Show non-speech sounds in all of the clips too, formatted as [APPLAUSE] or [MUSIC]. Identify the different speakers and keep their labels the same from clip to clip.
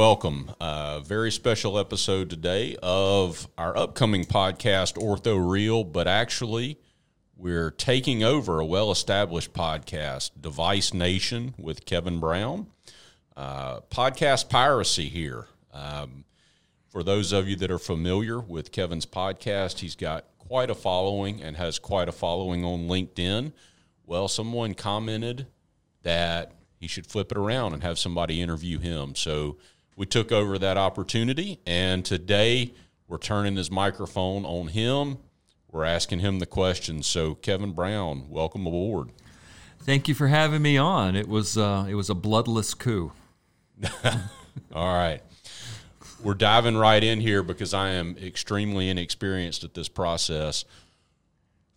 Speaker 1: welcome. A very special episode today of our upcoming podcast, Ortho Real, but actually, we're taking over a well established podcast, Device Nation, with Kevin Brown. Uh, podcast piracy here. Um, for those of you that are familiar with Kevin's podcast, he's got quite a following and has quite a following on LinkedIn. Well, someone commented that he should flip it around and have somebody interview him. So we took over that opportunity, and today we're turning his microphone on him. We're asking him the questions. So, Kevin Brown, welcome aboard.
Speaker 2: Thank you for having me on. It was uh, it was a bloodless coup. [LAUGHS]
Speaker 1: All right. We're diving right in here because I am extremely inexperienced at this process.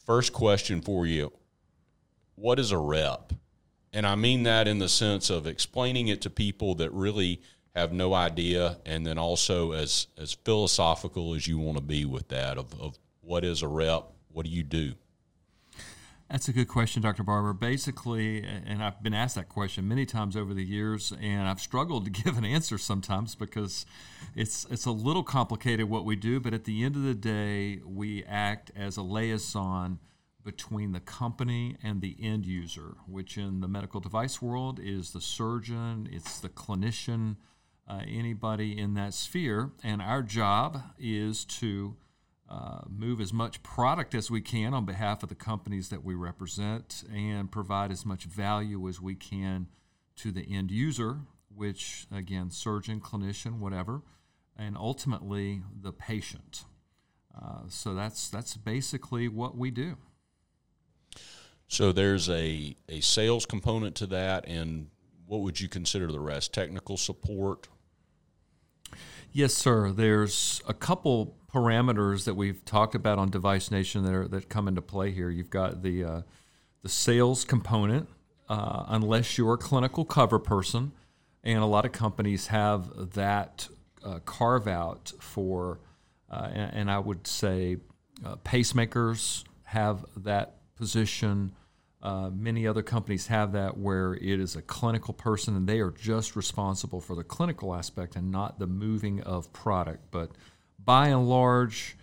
Speaker 1: First question for you What is a rep? And I mean that in the sense of explaining it to people that really have no idea, and then also as as philosophical as you want to be with that of, of what is a rep, what do you do?
Speaker 2: That's a good question, Dr. Barber. Basically, and I've been asked that question many times over the years, and I've struggled to [LAUGHS] give an answer sometimes because it's it's a little complicated what we do. But at the end of the day, we act as a liaison between the company and the end user, which in the medical device world is the surgeon, it's the clinician, anybody in that sphere. And our job is to uh, move as much product as we can on behalf of the companies that we represent and provide as much value as we can to the end user, which again, surgeon, clinician, whatever, and ultimately the patient. Uh, so that's that's basically what we do.
Speaker 1: So there's a, a sales component to that, and what would you consider the rest? Technical support?
Speaker 2: Yes, sir. There's a couple parameters that we've talked about on Device Nation that are, that come into play here. You've got the uh, the sales component, uh, unless you're a clinical cover person, and a lot of companies have that uh, carve out for, uh, and, and, I would say uh, pacemakers have that position. Uh, many other companies have that where it is a clinical person and they are just responsible for the clinical aspect and not the moving of product. But by and large,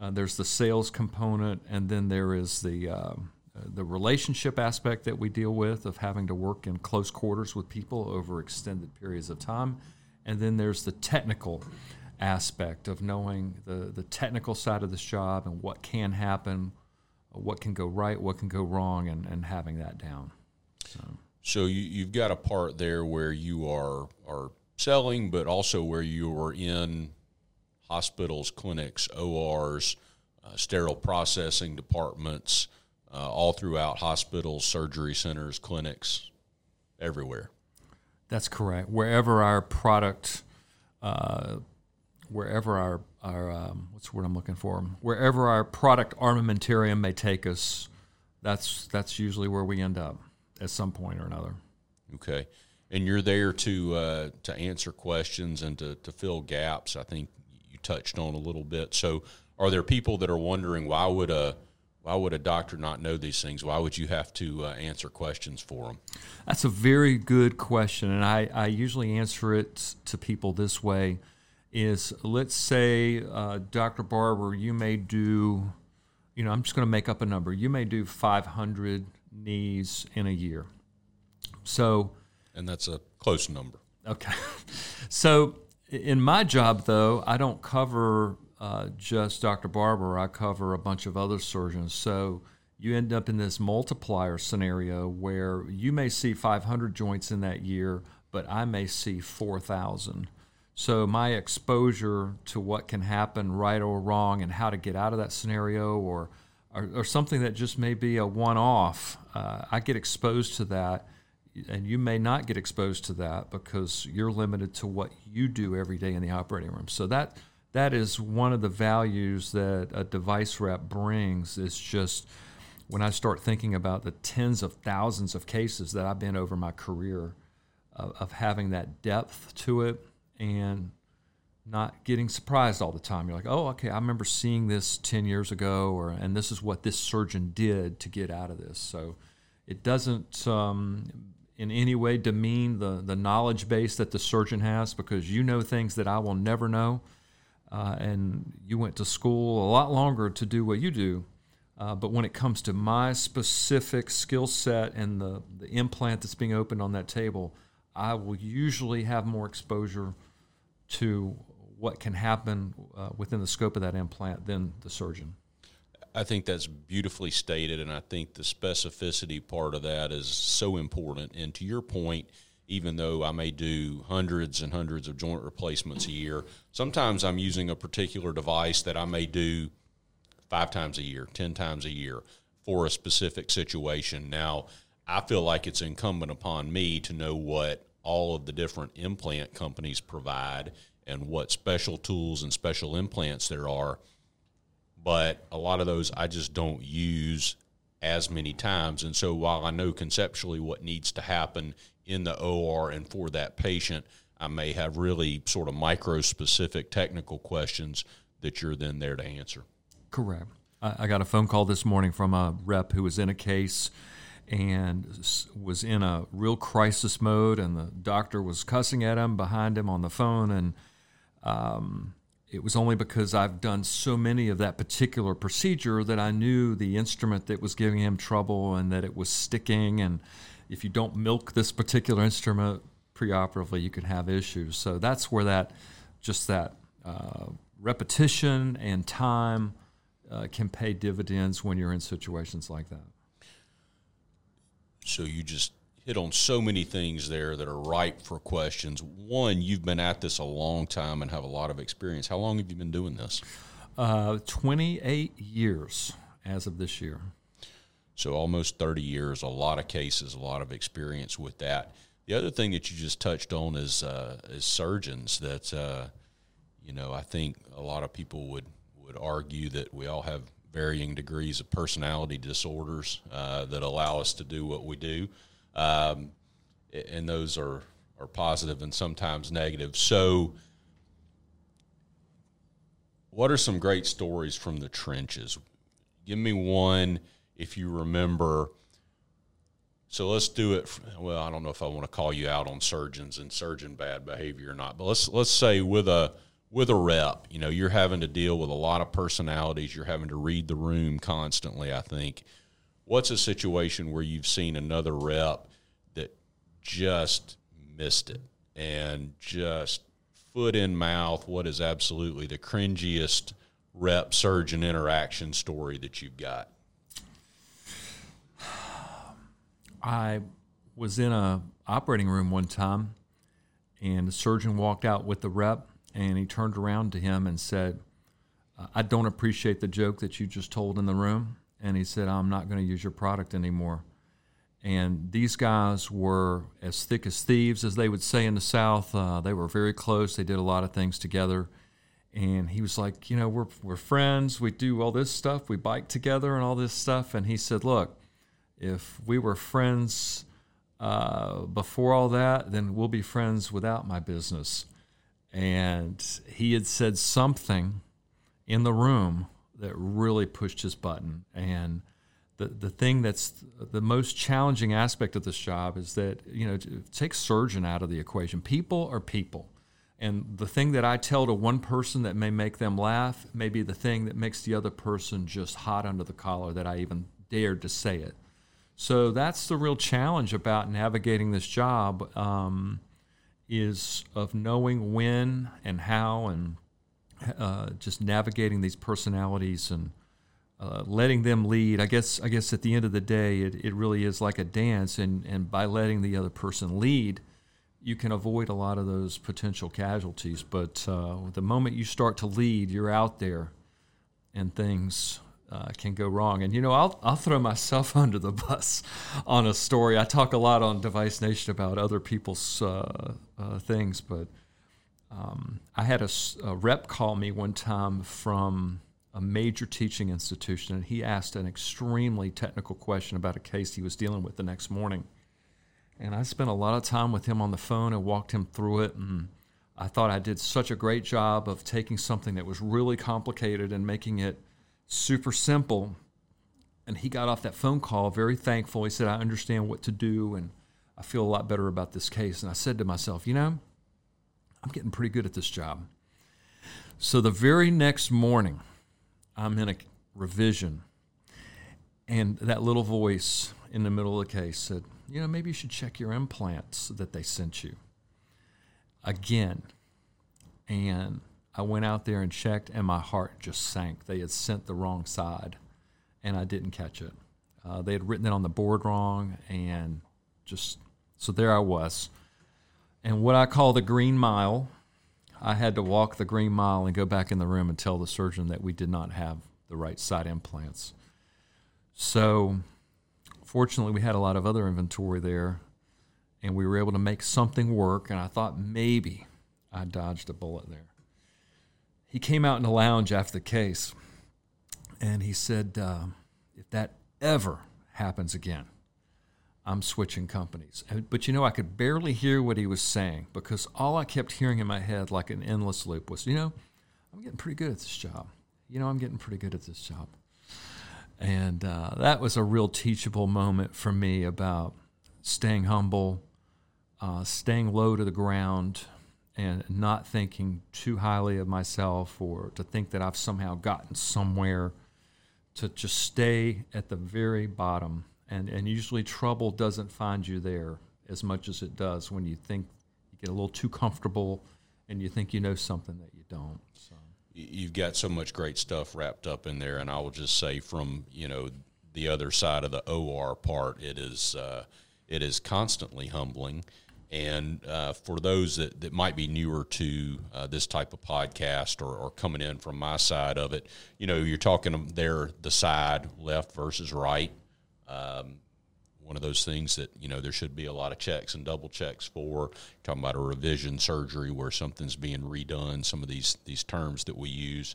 Speaker 2: uh, there's the sales component, and then there is the uh, the relationship aspect that we deal with of having to work in close quarters with people over extended periods of time, and then there's the technical aspect of knowing the the technical side of this job and what can happen, what can go right, what can go wrong, and, and having that down.
Speaker 1: So, so you, you've got a part there where you are are selling, but also where you are in hospitals, clinics, ORs, uh, sterile processing departments, uh, all throughout hospitals, surgery centers, clinics, everywhere.
Speaker 2: That's correct. Wherever our product, uh, wherever our our um, what's the word I'm looking for? Wherever our product armamentarium may take us, that's that's usually where we end up at some point or another.
Speaker 1: Okay, and you're there to uh, to answer questions and to, to fill gaps. I think you touched on a little bit. So, are there people that are wondering why would a why would a doctor not know these things? Why would you have to uh, answer questions for them?
Speaker 2: That's a very good question, and I, I usually answer it to people this way is let's say, uh, Dr. Barber, you may do, you know, I'm just going to make up a number. You may do 500 knees in a year. So,
Speaker 1: and that's a close number.
Speaker 2: Okay. [LAUGHS] so, in my job, though, I don't cover uh, just Dr. Barber, I cover a bunch of other surgeons. So, you end up in this multiplier scenario where you may see 500 joints in that year, but I may see 4,000 so my exposure to what can happen right or wrong and how to get out of that scenario or or, or something that just may be a one-off, uh, I get exposed to that, and you may not get exposed to that because you're limited to what you do every day in the operating room. So that that is one of the values that a device rep brings. Is just when I start thinking about the tens of thousands of cases that I've been over my career of, of having that depth to it and not getting surprised all the time. You're like, oh, okay, I remember seeing this 10 years ago, or and this is what this surgeon did to get out of this. So it doesn't, um, in any way demean the, the knowledge base that the surgeon has because you know things that I will never know. Uh, and you went to school a lot longer to do what you do. Uh, but when it comes to my specific skill set and the, the implant that's being opened on that table, I will usually have more exposure to what can happen uh, within the scope of that implant than the surgeon.
Speaker 1: I think that's beautifully stated, and I think the specificity part of that is so important. And to your point, even though I may do hundreds and hundreds of joint replacements a year, sometimes I'm using a particular device that I may do five times a year, 10 times a year for a specific situation. Now, I feel like it's incumbent upon me to know what all of the different implant companies provide and what special tools and special implants there are. But a lot of those I just don't use as many times. And so while I know conceptually what needs to happen in the OR and for that patient, I may have really sort of micro specific technical questions that you're then there to answer.
Speaker 2: Correct. I, got a phone call this morning from a rep who was in a case and was in a real crisis mode, and the doctor was cussing at him behind him on the phone, and um, it was only because I've done so many of that particular procedure that I knew the instrument that was giving him trouble and that it was sticking, and if you don't milk this particular instrument preoperatively, you can have issues. So that's where that, just that uh, repetition and time uh, can pay dividends when you're in situations like that.
Speaker 1: So you just hit on so many things there that are ripe for questions. One, you've been at this a long time and have a lot of experience. How long have you been doing this?
Speaker 2: Uh, 28 years as of this year.
Speaker 1: So almost 30 years, a lot of cases, a lot of experience with that. The other thing that you just touched on is uh, is surgeons. That uh, you know, I think a lot of people would would argue that we all have varying degrees of personality disorders uh, that allow us to do what we do, um, and those are are positive and sometimes negative. So, what are some great stories from the trenches? Give me one if you remember. So let's do it. Well, I don't know if I want to call you out on surgeons and surgeon bad behavior or not, but let's let's say with a with a rep, you know, you're having to deal with a lot of personalities. You're having to read the room constantly. I think. What's a situation where you've seen another rep that just missed it and just foot in mouth? What is absolutely the cringiest rep surgeon interaction story that you've got?
Speaker 2: I was in a operating room one time, and the surgeon walked out with the rep and he turned around to him and said, I don't appreciate the joke that you just told in the room. And he said, I'm not going to use your product anymore. And these guys were as thick as thieves, as they would say in the South. Uh, they were very close. They did a lot of things together. And he was like, You know, we're, we're friends. We do all this stuff. We bike together and all this stuff. And he said, Look, if we were friends uh, before all that, then we'll be friends without my business and he had said something in the room that really pushed his button. And the, the thing that's the most challenging aspect of this job is that you know take surgeon out of the equation. People are people. And the thing that i tell to one person that may make them laugh may be the thing that makes the other person just hot under the collar that i even dared to say it. So that's the real challenge about navigating this job. Um, is of knowing when and how and uh, just navigating these personalities and uh, letting them lead. I guess I guess at the end of the day, it, it really is like a dance, and, and by letting the other person lead, you can avoid a lot of those potential casualties. But uh, the moment you start to lead, you're out there, and things uh, can go wrong. And you know, I'll I'll throw myself [LAUGHS] under the bus on a story. I talk a lot on Device Nation about other people's uh, uh, things, but um, I had a, a, rep call me one time from a major teaching institution, and he asked an extremely technical question about a case he was dealing with the next morning. And I spent a lot of time with him on the phone and walked him through it and. I thought I did such a great job of taking something that was really complicated and making it super simple. And he got off that phone call very thankful. He said, I understand what to do and I feel a lot better about this case. And I said to myself, you know, I'm getting pretty good at this job. So the very next morning, I'm in a revision, and that little voice in the middle of the case said, you know, maybe you should check your implants that they sent you. Again. And I went out there and checked, and my heart just sank. They had sent the wrong side, and I didn't catch it. Uh, they had written it on the board wrong, and just so there I was. And what I call the green mile, I had to walk the green mile and go back in the room and tell the surgeon that we did not have the right side implants. So, fortunately, we had a lot of other inventory there, and we were able to make something work. And I thought maybe I dodged a bullet there he came out in the lounge after the case and he said, uh, if that ever happens again, I'm switching companies. But you know, I could barely hear what he was saying because all I kept hearing in my head, like an endless loop, was, you know, I'm getting pretty good at this job. You know, I'm getting pretty good at this job. And uh, that was a real teachable moment for me about staying humble, uh, staying low to the ground, and not thinking too highly of myself or to think that I've somehow gotten somewhere to just stay at the very bottom. And, and usually trouble doesn't find you there as much as it does when you think you get a little too comfortable and you think you know something that you don't. So.
Speaker 1: You've got so much great stuff wrapped up in there, and I will just say from you know the other side of the OR part, it is uh, it is constantly humbling and uh, for those that, that might be newer to uh, this type of podcast or, or, coming in from my side of it, you know, you're talking there the side left versus right. Um, one of those things that you know there should be a lot of checks and double checks for. You're talking about a revision surgery where something's being redone. Some of these these terms that we use,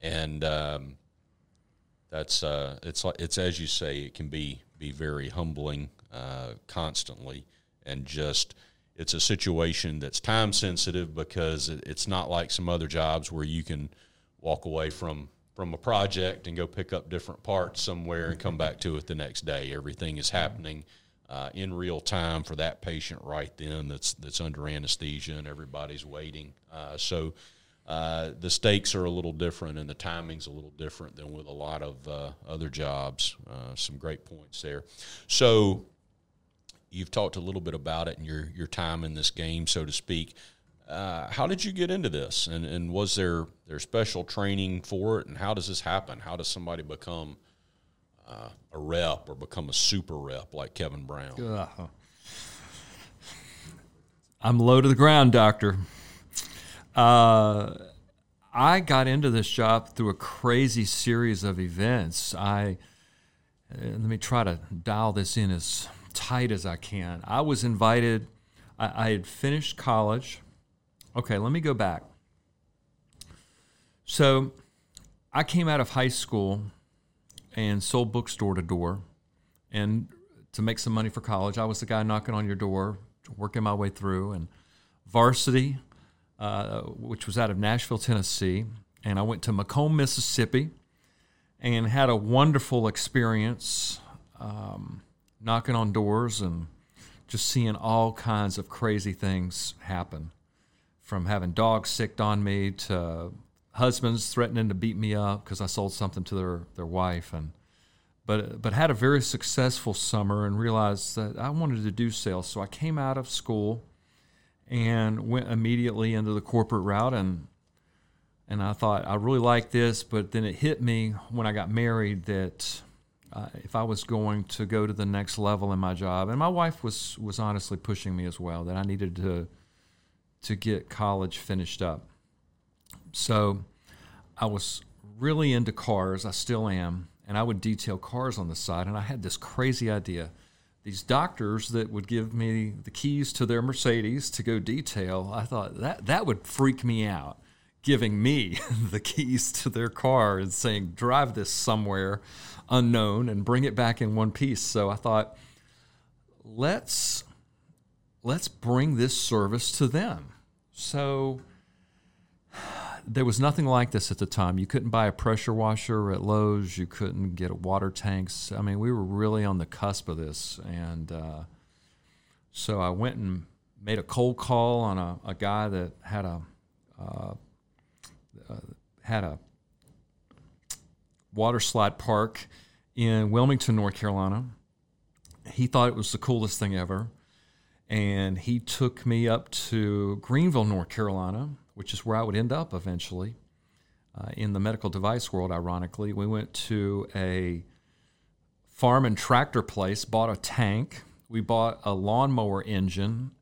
Speaker 1: and um, that's uh, it's it's as you say, it can be be very humbling uh, constantly, and just it's a situation that's time sensitive because it's not like some other jobs where you can walk away from from a project and go pick up different parts somewhere and come back to it the next day. Everything is happening uh, in real time for that patient right then. That's that's under anesthesia and everybody's waiting. Uh, so. Uh, the stakes are a little different and the timing's a little different than with a lot of uh, other jobs. Uh, some great points there. So, you've talked a little bit about it and your your time in this game, so to speak. Uh, how did you get into this, and, and was there there special training for it, and how does this happen? How does somebody become uh, a rep or become a super rep like Kevin Brown? Uh,
Speaker 2: I'm low to the ground, doctor. Uh, I got into this job through a crazy series of events. I uh, let me try to dial this in as tight as I can. I was invited, I, I had finished college. Okay, let me go back. So I came out of high school and sold bookstore to door. And to make some money for college, I was the guy knocking on your door, working my way through. And varsity, uh, which was out of Nashville, Tennessee. And I went to McComb, Mississippi, and had a wonderful experience. Um, knocking on doors and just seeing all kinds of crazy things happen. From having dogs sicked on me to husbands threatening to beat me up because I sold something to their, their wife and but but had a very successful summer and realized that I wanted to do sales. So I came out of school and went immediately into the corporate route and and I thought I really like this but then it hit me when I got married that uh, if I was going to go to the next level in my job, and my wife was was honestly pushing me as well that I needed to to get college finished up. So I was really into cars. I still am, and I would detail cars on the side. And I had this crazy idea: these doctors that would give me the keys to their Mercedes to go detail. I thought that that would freak me out giving me [LAUGHS] the keys to their car and saying, drive this somewhere unknown and bring it back in one piece. So I thought, let's let's bring this service to them. So there was nothing like this at the time. You couldn't buy a pressure washer at Lowe's. You couldn't get water tanks. I mean, we were really on the cusp of this, and uh, So I went and made a cold call on a, a guy that had a uh, uh, had a water slide park in Wilmington, North Carolina. He thought it was the coolest thing ever. And he took me up to Greenville, North Carolina, which is where I would end up eventually uh, in the medical device world, ironically. We went to a farm and tractor place, bought a tank. We bought a lawnmower engine,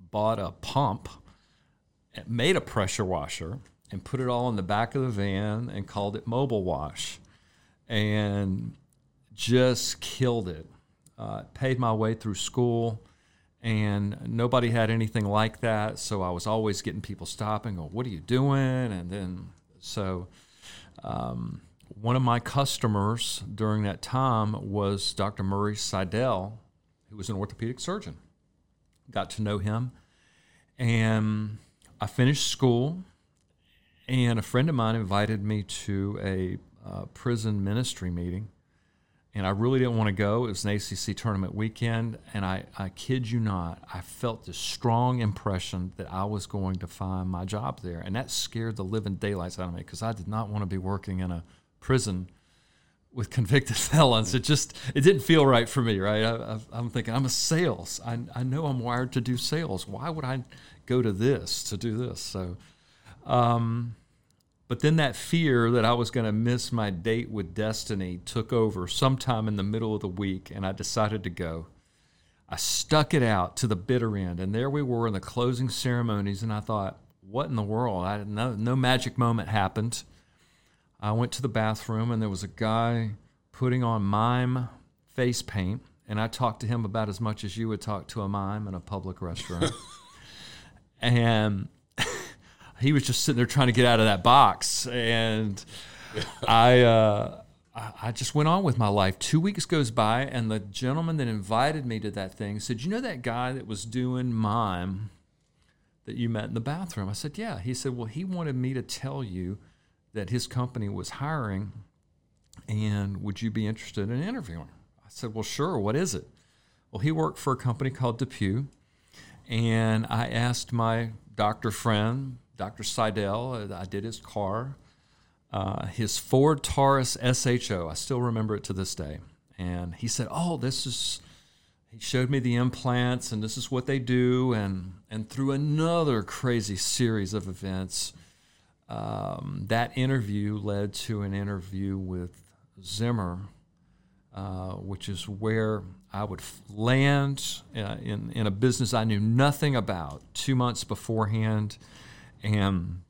Speaker 2: bought a pump, made a pressure washer, and put it all in the back of the van and called it Mobile Wash. And just killed it. Uh, paid my way through school and nobody had anything like that. So I was always getting people stopping, "Oh, what are you doing?" And then so um, one of my customers during that time was Dr. Murray Seidel, who was an orthopedic surgeon. Got to know him, and I finished school. And a friend of mine invited me to a uh, prison ministry meeting and I really didn't want to go. It was an ACC tournament weekend, and I, I kid you not, I felt this strong impression that I was going to find my job there, and that scared the living daylights out of me because I did not want to be working in a prison with convicted [LAUGHS] felons. It just it didn't feel right for me, right? I, am thinking I'm a sales. I, I know I'm wired to do sales. Why would I go to this to do this? So. Um, but then that fear that I was going to miss my date with destiny took over sometime in the middle of the week, and I decided to go. I stuck it out to the bitter end, and there we were in the closing ceremonies, and I thought, what in the world? I no, no magic moment happened. I went to the bathroom, and there was a guy putting on mime face paint, and I talked to him about as much as you would talk to a mime in a public restaurant. [LAUGHS] and he was just sitting there trying to get out of that box, and [LAUGHS] I. Uh, I just went on with my life. Two weeks goes by, and the gentleman that invited me to that thing said, "You know that guy that was doing mime that you met in the bathroom?" I said, "Yeah." He said, "Well, he wanted me to tell you that his company was hiring, and would you be interested in interviewing?" I said, "Well, sure. What is it?" Well, he worked for a company called DePuy, and I asked my doctor friend, Dr. Seidel. Uh, I did his car. Uh, his Ford Taurus SHO. I still remember it to this day. And he said, "Oh, this is." He showed me the implants, and this is what they do. And and through another crazy series of events, um, that interview led to an interview with Zimmer, uh, which is where I would land uh, in, in a business I knew nothing about two months beforehand and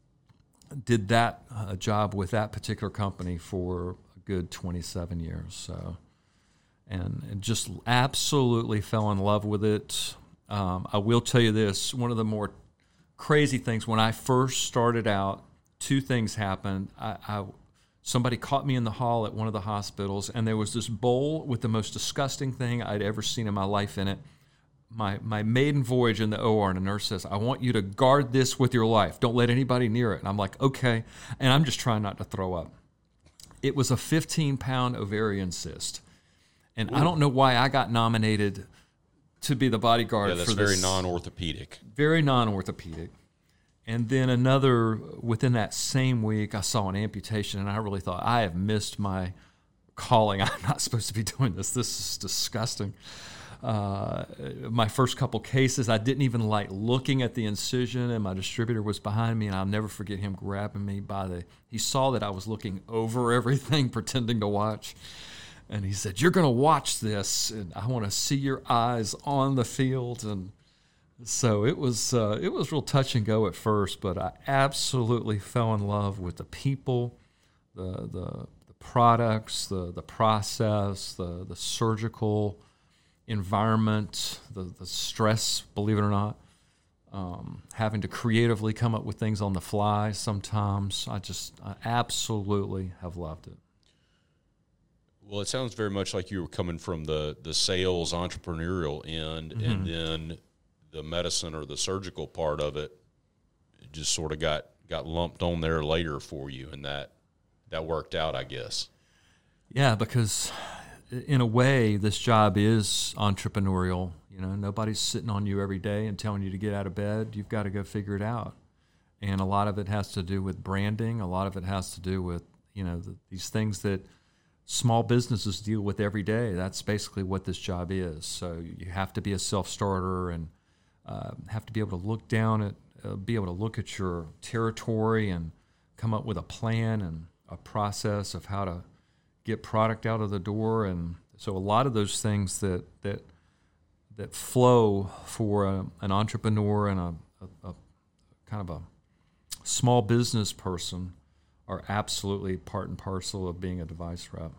Speaker 2: did that uh, job with that particular company for a good 27 years. So, and, and just absolutely fell in love with it. Um, I will tell you this: one of the more crazy things when I first started out, two things happened. I, I somebody caught me in the hall at one of the hospitals, and there was this bowl with the most disgusting thing I'd ever seen in my life in it my, my maiden voyage in the OR, and the nurse says, I want you to guard this with your life. Don't let anybody near it. And I'm like, okay. And I'm just trying not to throw up. It was a 15 pound ovarian cyst. And Ooh. I don't know why I got nominated to be the bodyguard
Speaker 1: yeah, that's
Speaker 2: for
Speaker 1: very
Speaker 2: this.
Speaker 1: non orthopedic.
Speaker 2: Very non orthopedic. And then another, within that same week, I saw an amputation, and I really thought, I have missed my calling. [LAUGHS] I'm not supposed to be doing this. This is disgusting uh, my first couple cases, I didn't even like looking at the incision, and my distributor was behind me, and I'll never forget him grabbing me by the. He saw that I was looking over [LAUGHS] everything, pretending to watch, and he said, "You're going to watch this, and I want to see your eyes on the field." And so it was. Uh, it was real touch and go at first, but I absolutely fell in love with the people, the the, the products, the the process, the the surgical environment, the, the stress, believe it or not, um, having to creatively come up with things on the fly sometimes. I just I absolutely have loved it.
Speaker 1: Well, it sounds very much like you were coming from the, the sales entrepreneurial end, mm-hmm. and then the medicine or the surgical part of it, it just sort of got, got lumped on there later for you, and that that worked out, I guess.
Speaker 2: Yeah, because in a way, this job is entrepreneurial. You know, nobody's sitting on you every day and telling you to get out of bed. You've got to go figure it out. And a lot of it has to do with branding. A lot of it has to do with, you know, the, these things that small businesses deal with every day. That's basically what this job is. So you have to be a self starter and uh, have to be able to look down at, uh, be able to look at your territory and come up with a plan and a process of how to get product out of the door. And so a lot of those things that that that flow for a, an entrepreneur and a, a, a kind of a small business person are absolutely part and parcel of being a device rep.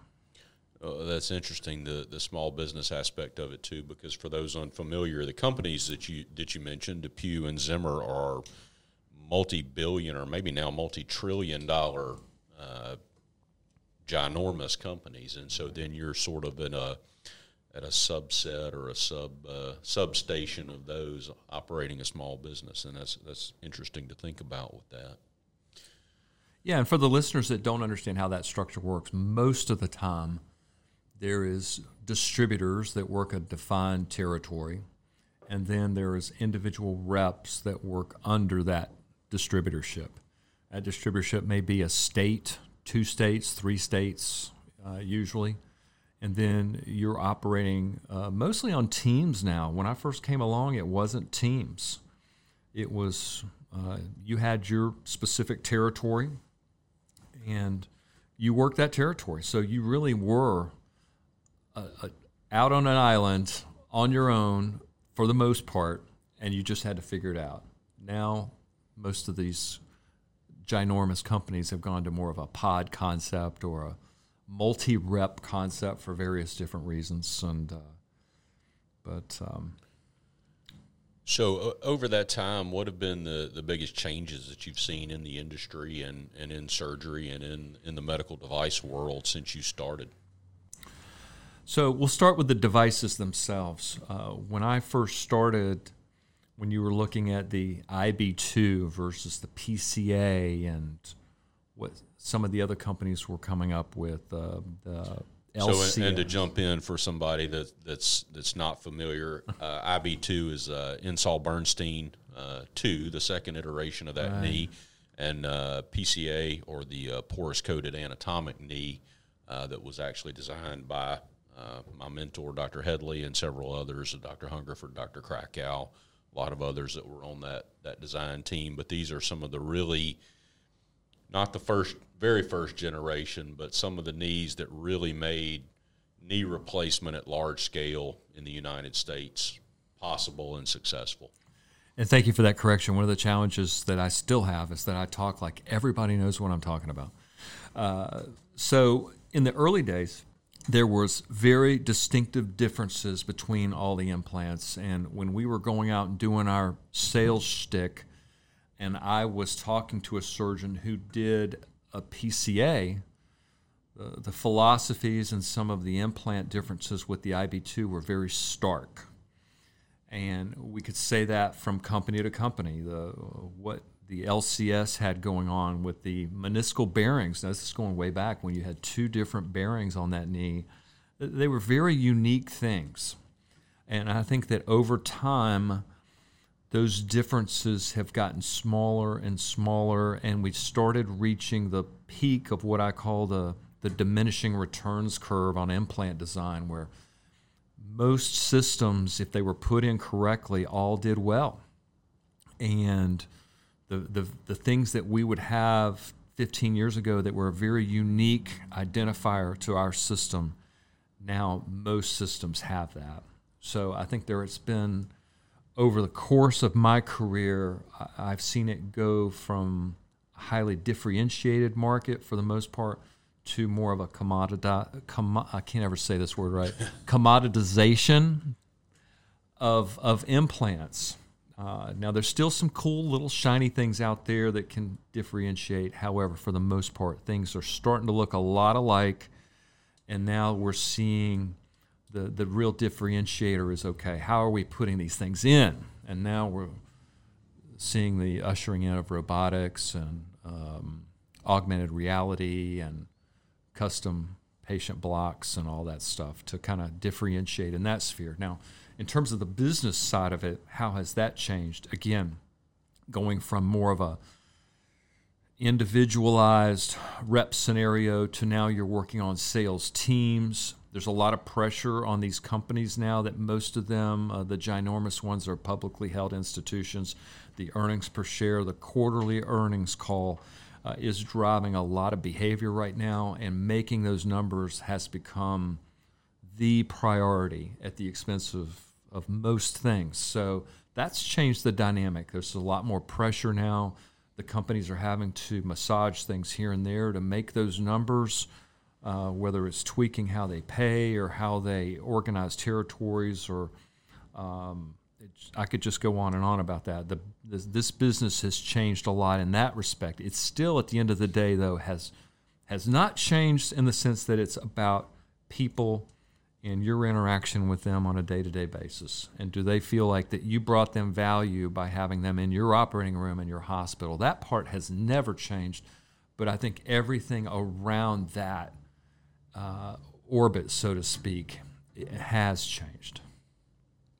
Speaker 1: Uh, that's interesting the the small business aspect of it too, because for those unfamiliar, the companies that you that you mentioned, DePuy and Zimmer, are multi-billion or maybe now multi-trillion dollar uh, ginormous companies, and so then you're sort of in a at a subset or a sub uh, substation of those operating a small business, and that's that's interesting to think about with that.
Speaker 2: Yeah, and for the listeners that don't understand how that structure works, most of the time there is distributors that work a defined territory, and then there is individual reps that work under that distributorship. That distributorship may be a state, two states, three states, uh, usually, and then you're operating uh, mostly on teams now. When I first came along, it wasn't teams; it was uh, you had your specific territory, and you worked that territory. So you really were out on an island on your own for the most part, and you just had to figure it out. Now, most of these ginormous companies have gone to more of a pod concept or a multi-rep concept for various different reasons, and uh, but. Um,
Speaker 1: so uh, over that time, what have been the, the biggest changes that you've seen in the industry and, and in surgery and in, in the medical device world since you started?
Speaker 2: So we'll start with the devices themselves. Uh, when I first started, when you were looking at the IB2 versus the PCA and what some of the other companies were coming up with, uh, the
Speaker 1: LCS. So, and, to jump in for somebody that, that's that's not familiar, uh, IB2 is uh, Burstein uh, 2, the second iteration of that right. knee, and uh, PCA, or the uh, porous coated anatomic knee, uh, that was actually designed by uh, my mentor, Dr. Headley, and several others, Dr. Hungerford, Dr. Krackow, a lot of others that were on that, that design team. But these are some of the really, not the first, very first generation, but some of the knees that really made knee replacement at large scale in the United States possible and successful.
Speaker 2: And thank you for that correction. One of the challenges that I still have is that I talk like everybody knows what I'm talking about. Uh, so in the early days, there was very distinctive differences between all the implants. And when we were going out and doing our sales shtick and i was talking to a surgeon who did a pca uh, the philosophies and some of the implant differences with the ib2 were very stark. And we could say that from company to company the what the LCS had going on with the meniscal bearings. Now, this is going way back when you had two different bearings on that knee. They were very unique things. And I think that over time, those differences have gotten smaller and smaller, and we started reaching the peak of what I call the, the diminishing returns curve on implant design, where most systems, if they were put in correctly, all did well. And the, the, the things that we would have 15 years ago that were a very unique identifier to our system, now most systems have that. So I think there it's been, over the course of my career, I've seen it go from a highly differentiated market for the most part to more of a commodity. Com- I can't ever say this word right. [LAUGHS] commoditization of of implants. Uh, now, there's still some cool little shiny things out there that can differentiate. However, for the most part, things are starting to look a lot alike. And now we're seeing the, the real differentiator is okay, how are we putting these things in? And now we're seeing the ushering in of robotics and um, augmented reality and custom patient blocks and all that stuff to kind of differentiate in that sphere. Now, in terms of the business side of it, how has that changed? Again, going from more of a individualized rep scenario to now you're working on sales teams. There's a lot of pressure on these companies now that most of them, uh, the ginormous ones, are publicly held institutions. The earnings per share, the quarterly earnings call uh, is driving a lot of behavior right now, and making those numbers has become the priority at the expense of, of most things. So that's changed the dynamic. There's a lot more pressure now the companies are having to massage things here and there to make those numbers, uh, whether it's tweaking how they pay or how they organize territories, or um, I could just go on and on about that. The, this, this, business has changed a lot in that respect. It's still, at the end of the day, though, has has not changed in the sense that it's about people in your interaction with them on a day-to-day basis? And do they feel like that you brought them value by having them in your operating room in your hospital? That part has never changed but i think everything around that uh, orbit so to speak has changed.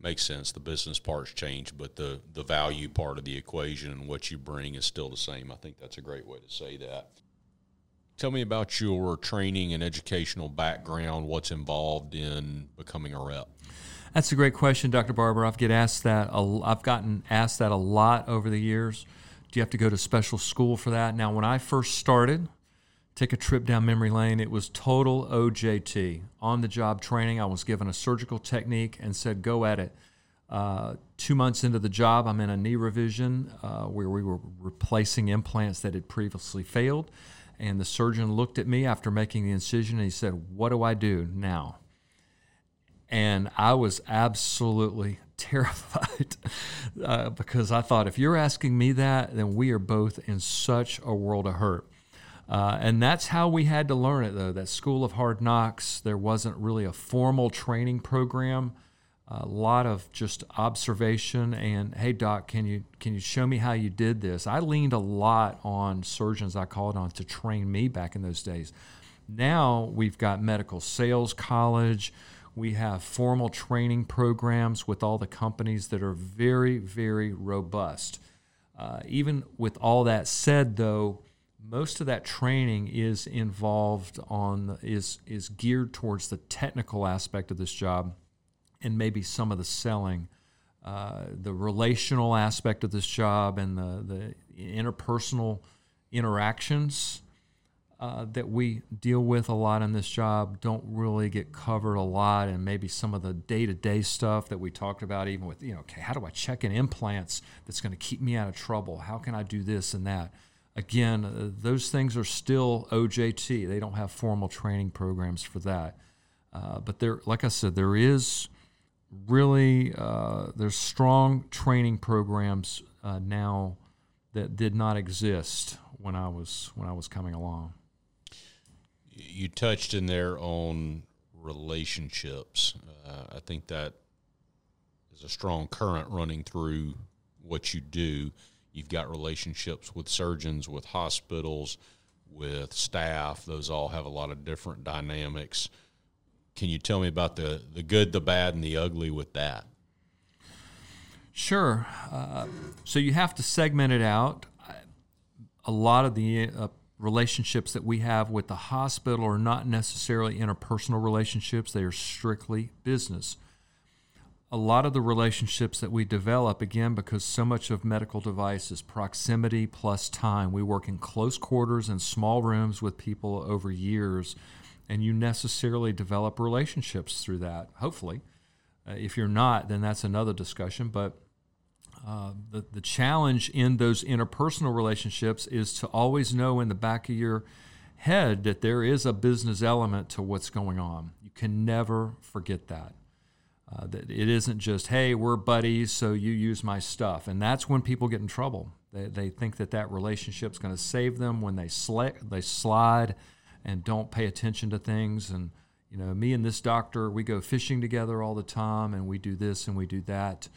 Speaker 1: Makes sense. The business part's changed but the the value part of the equation and what you bring is still the same. I think that's a great way to say that Tell me about your training and educational background. What's involved in becoming a rep?
Speaker 2: That's a great question, Dr. Barber. I've get asked that. I've gotten asked that a lot over the years. Do you have to go to special school for that? Now, when I first started, take a trip down memory lane. It was total OJT, on the job training. I was given a surgical technique and said, go at it. Uh, two months into the job, I'm in a knee revision uh, where we were replacing implants that had previously failed. And the surgeon looked at me after making the incision and he said, What do I do now? And I was absolutely [LAUGHS] terrified uh, because I thought, if you're asking me that, then we are both in such a world of hurt. Uh, and that's how we had to learn it, though. That School of Hard Knocks, there wasn't really a formal training program a lot of just observation and hey doc can you can you show me how you did this? I leaned a lot on surgeons i called on to train me back in those days. Now we've got medical sales college. We have formal training programs with all the companies that are very very robust. Uh, even with all that said though most of that training is involved on is is geared towards the technical aspect of this job and maybe some of the selling. Uh, the relational aspect of this job and the, the interpersonal interactions uh, that we deal with a lot in this job don't really get covered a lot, and maybe some of the day-to-day stuff that we talked about, even with you know, okay, how do I check in implants that's going to keep me out of trouble? How can I do this and that? Again, uh, those things are still OJT. They don't have formal training programs for that, uh, but there, like I said, there is really uh, there's strong training programs uh, now that did not exist when I was when I was coming along.
Speaker 1: You touched in there on relationships. Uh, I think that is a strong current running through what you do. You've got relationships with surgeons, with hospitals, with staff. Those all have a lot of different dynamics can you tell me about the, the good, the bad, and the ugly with that?
Speaker 2: Sure. Uh, so you have to segment it out. A lot of the uh, relationships that we have with the hospital are not necessarily interpersonal relationships, they are strictly business. A lot of the relationships that we develop, again, because so much of medical device is proximity plus time, we work in close quarters in small rooms with people over years and you necessarily develop relationships through that. Hopefully, uh, if you're not, then that's another discussion. But uh, the the challenge in those interpersonal relationships is to always know in the back of your head that there is a business element to what's going on. You can never forget that. Uh, that it isn't just hey we're buddies so you use my stuff and that's when people get in trouble they, they think that that relationship's going to save them when they, sli- they slide and don't pay attention to things. And, you know, me and this doctor, we go fishing together all the time and we do this and we do that.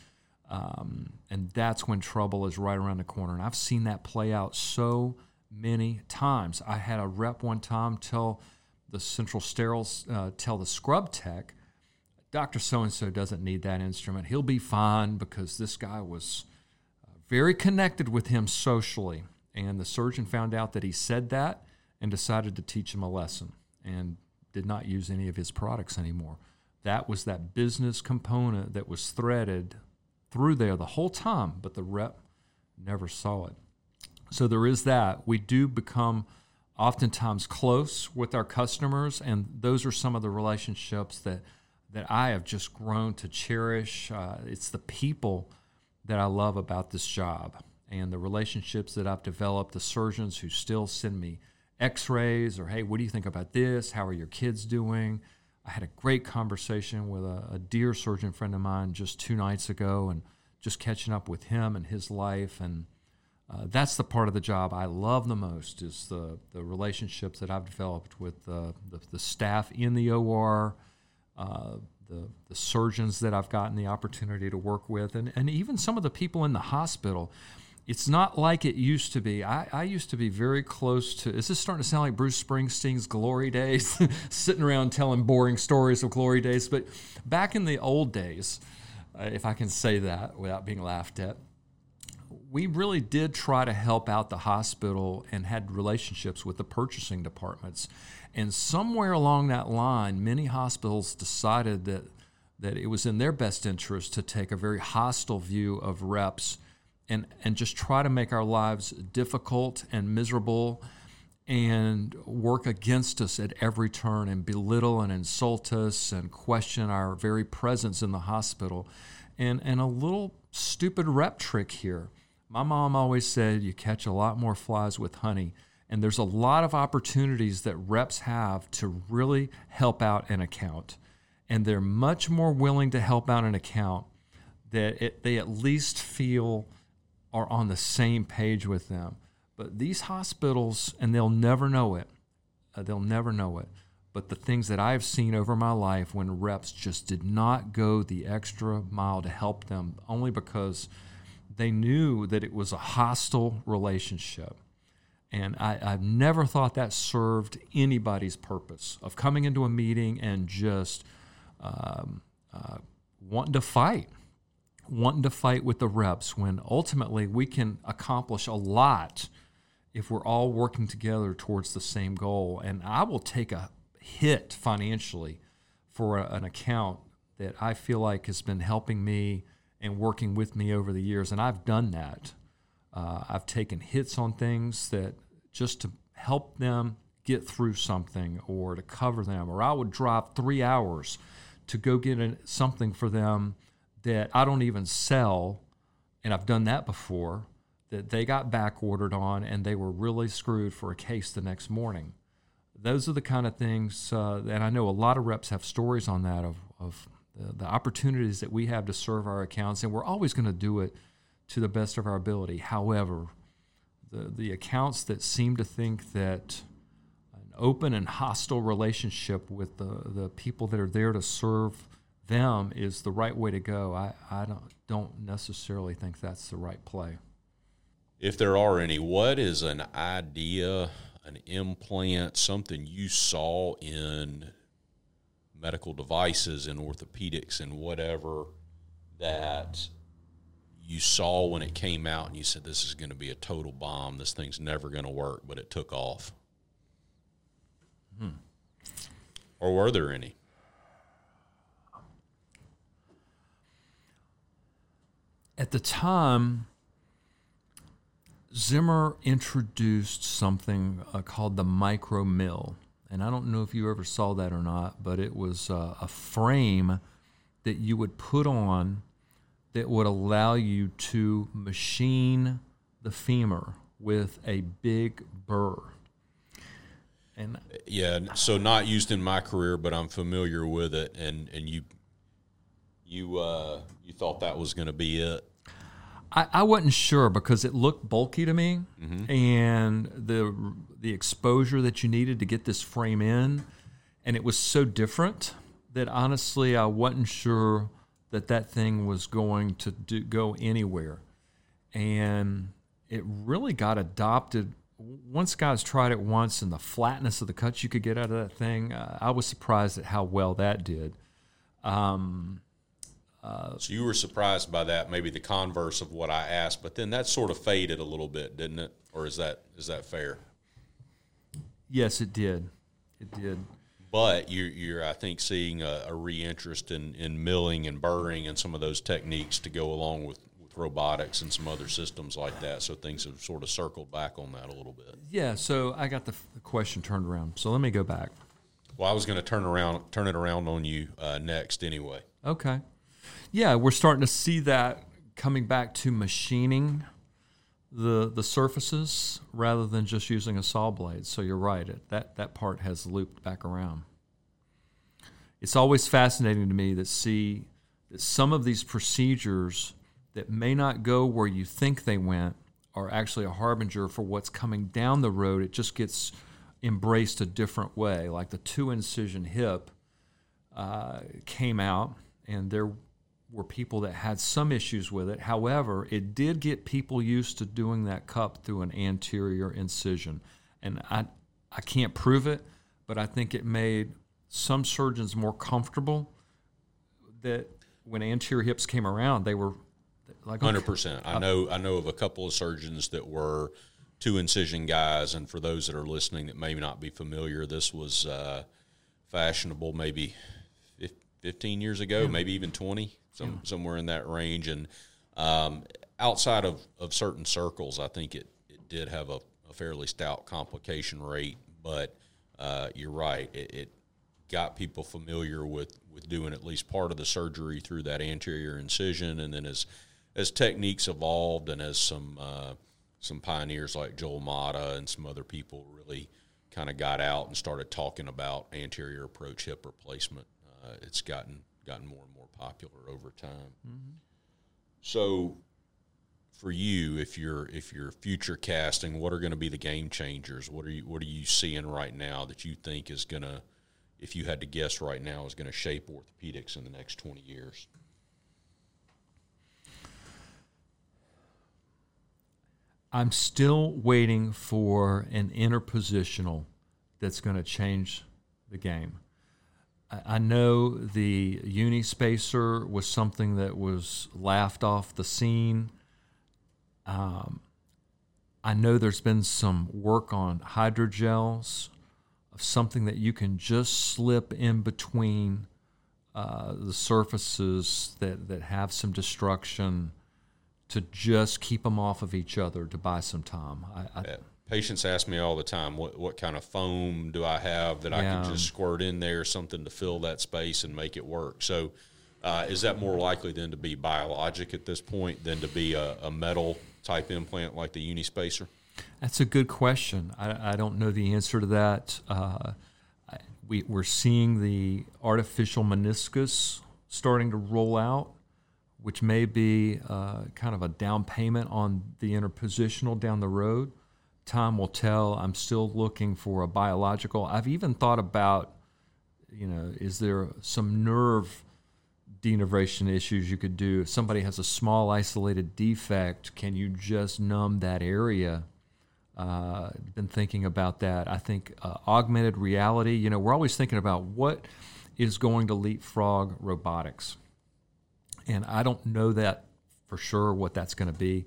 Speaker 2: Um, and that's when trouble is right around the corner. And I've seen that play out so many times. I had a rep one time tell the central sterile uh, tell the scrub tech, Doctor So and So doesn't need that instrument. He'll be fine because this guy was uh, very connected with him socially, and the surgeon found out that he said that and decided to teach him a lesson and did not use any of his products anymore. That was that business component that was threaded through there the whole time, but the rep never saw it. So there is that. We do become oftentimes close with our customers, and those are some of the relationships that that I have just grown to cherish. Uh, it's the people that I love about this job and the relationships that I've developed. The surgeons who still send me X-rays or hey, what do you think about this? How are your kids doing? I had a great conversation with a, a dear surgeon friend of mine just two nights ago, and just catching up with him and his life and uh, that's the part of the job I love the most is the, the relationships that I've developed with the, the, staff in the OR, uh, the, the surgeons that I've gotten the opportunity to work with, and, and even some of the people in the hospital. It's not like it used to be. I, I used to be very close to. Is this starting to sound like Bruce Springsteen's glory days? [LAUGHS] Sitting around telling boring stories of glory days. But back in the old days, uh, if I can say that without being laughed at, we really did try to help out the hospital and had relationships with the purchasing departments. And somewhere along that line, many hospitals decided that that it was in their best interest to take a very hostile view of reps and, and just try to make our lives difficult and miserable and work against us at every turn and belittle and insult us and question our very presence in the hospital. And, and a little stupid rep trick here my mom always said you catch a lot more flies with honey. And there's a lot of opportunities that reps have to really help out an account. And they're much more willing to help out an account that it, they at least feel are on the same page with them. But these hospitals, and they'll never know it, uh, they'll never know it. But the things that I've seen over my life when reps just did not go the extra mile to help them, only because they knew that it was a hostile relationship. And I, have never thought that served anybody's purpose of coming into a meeting and just um, uh, wanting to fight, wanting to fight with the reps when ultimately we can accomplish a lot if we're all working together towards the same goal. And I will take a hit financially for a, an account that I feel like has been helping me and working with me over the years. And I've done that. Uh, I've taken hits on things that just to help them get through something or to cover them, or I would drive three hours to go get something for them that I don't even sell. And I've done that before that they got back ordered on and they were really screwed for a case the next morning. Those are the kind of things, uh, I know a lot of reps have stories on that of, of the, the opportunities that we have to serve our accounts, and we're always going to do it to the best of our ability. However, the, the accounts that seem to think that an open and hostile relationship with the, the people that are there to serve them is the right way to go, I, I don't, don't necessarily think that's the right play.
Speaker 1: If there are any, what is an idea, an implant, something you saw in medical devices and orthopedics and whatever that you saw when it came out and you said this is going to be a total bomb this thing's never going to work but it took off hmm. or were there any
Speaker 2: at the time zimmer introduced something uh, called the micro mill and I don't know if you ever saw that or not, but it was uh, a frame that you would put on that would allow you to machine the femur with a big burr.
Speaker 1: And yeah, so not used in my career, but I'm familiar with it. And and you you uh, you thought that was going to be it.
Speaker 2: I, I wasn't sure because it looked bulky to me, mm-hmm. and the the exposure that you needed to get this frame in, and it was so different that honestly I wasn't sure that that thing was going to do, go anywhere, and it really got adopted once guys tried it once and the flatness of the cuts you could get out of that thing, uh, I was surprised at how well that did. Um,
Speaker 1: uh, so you were surprised by that, maybe the converse of what I asked, but then that sort of faded a little bit, didn't it? Or is that is that fair?
Speaker 2: Yes, it did. It did.
Speaker 1: But you're, you're I think, seeing a, a reinterest in, in milling and burring and some of those techniques to go along with, with robotics and some other systems like that. So things have sort of circled back on that a little bit.
Speaker 2: Yeah. So I got the, the question turned around. So let me go back.
Speaker 1: Well, I was going to turn around, turn it around on you uh, next, anyway.
Speaker 2: Okay. Yeah, we're starting to see that coming back to machining the the surfaces rather than just using a saw blade. So you're right; it, that that part has looped back around. It's always fascinating to me that see that some of these procedures that may not go where you think they went are actually a harbinger for what's coming down the road. It just gets embraced a different way. Like the two incision hip uh, came out, and there were people that had some issues with it. However, it did get people used to doing that cup through an anterior incision. And I, I can't prove it, but I think it made some surgeons more comfortable that when anterior hips came around, they were
Speaker 1: like hundred percent. I know I know of a couple of surgeons that were two incision guys, and for those that are listening that may not be familiar, this was uh, fashionable maybe 15 years ago, yeah. maybe even 20, some, yeah. somewhere in that range. And um, outside of, of certain circles, I think it, it did have a, a fairly stout complication rate. But uh, you're right, it, it, got people familiar with, with doing at least part of the surgery through that anterior incision. And then as, as techniques evolved and as some, uh, some pioneers like Joel Matta and some other people really kind of got out and started talking about anterior approach hip replacement uh, it's gotten gotten more and more popular over time. Mm-hmm. So, for you, if you're if you're future casting, what are going to be the game changers? What are you what are you seeing right now that you think is going to, if you had to guess right now, is going to shape orthopedics in the next twenty years?
Speaker 2: I'm still waiting for an interpositional that's going to change the game. I know the Unispacer was something that was laughed off the scene. Um, I know there's been some work on hydrogels of something that you can just slip in between uh, the surfaces that, that have some destruction to just keep them off of each other to buy some time. I, I,
Speaker 1: patients ask me all the time, what what kind of foam do I have that yeah. I can just squirt in there, something to fill that space and make it work. So, uh, is that more likely than to be biologic at this point than to be a, a metal type implant like the Unispacer?
Speaker 2: That's a good question. I, I don't know the answer to that. Uh, we, we're seeing the artificial meniscus starting to roll out, which may be uh, kind of a down payment on the interpositional down the road time will tell. I'm still looking for a biological. I've even thought about, you know, is there some nerve denervation issues you could do? If somebody has a small isolated defect, can you just numb that area? Uh, been thinking about that. I think uh, augmented reality. You know, we're always thinking about what is going to leapfrog robotics, and I don't know that for sure what that's going to be.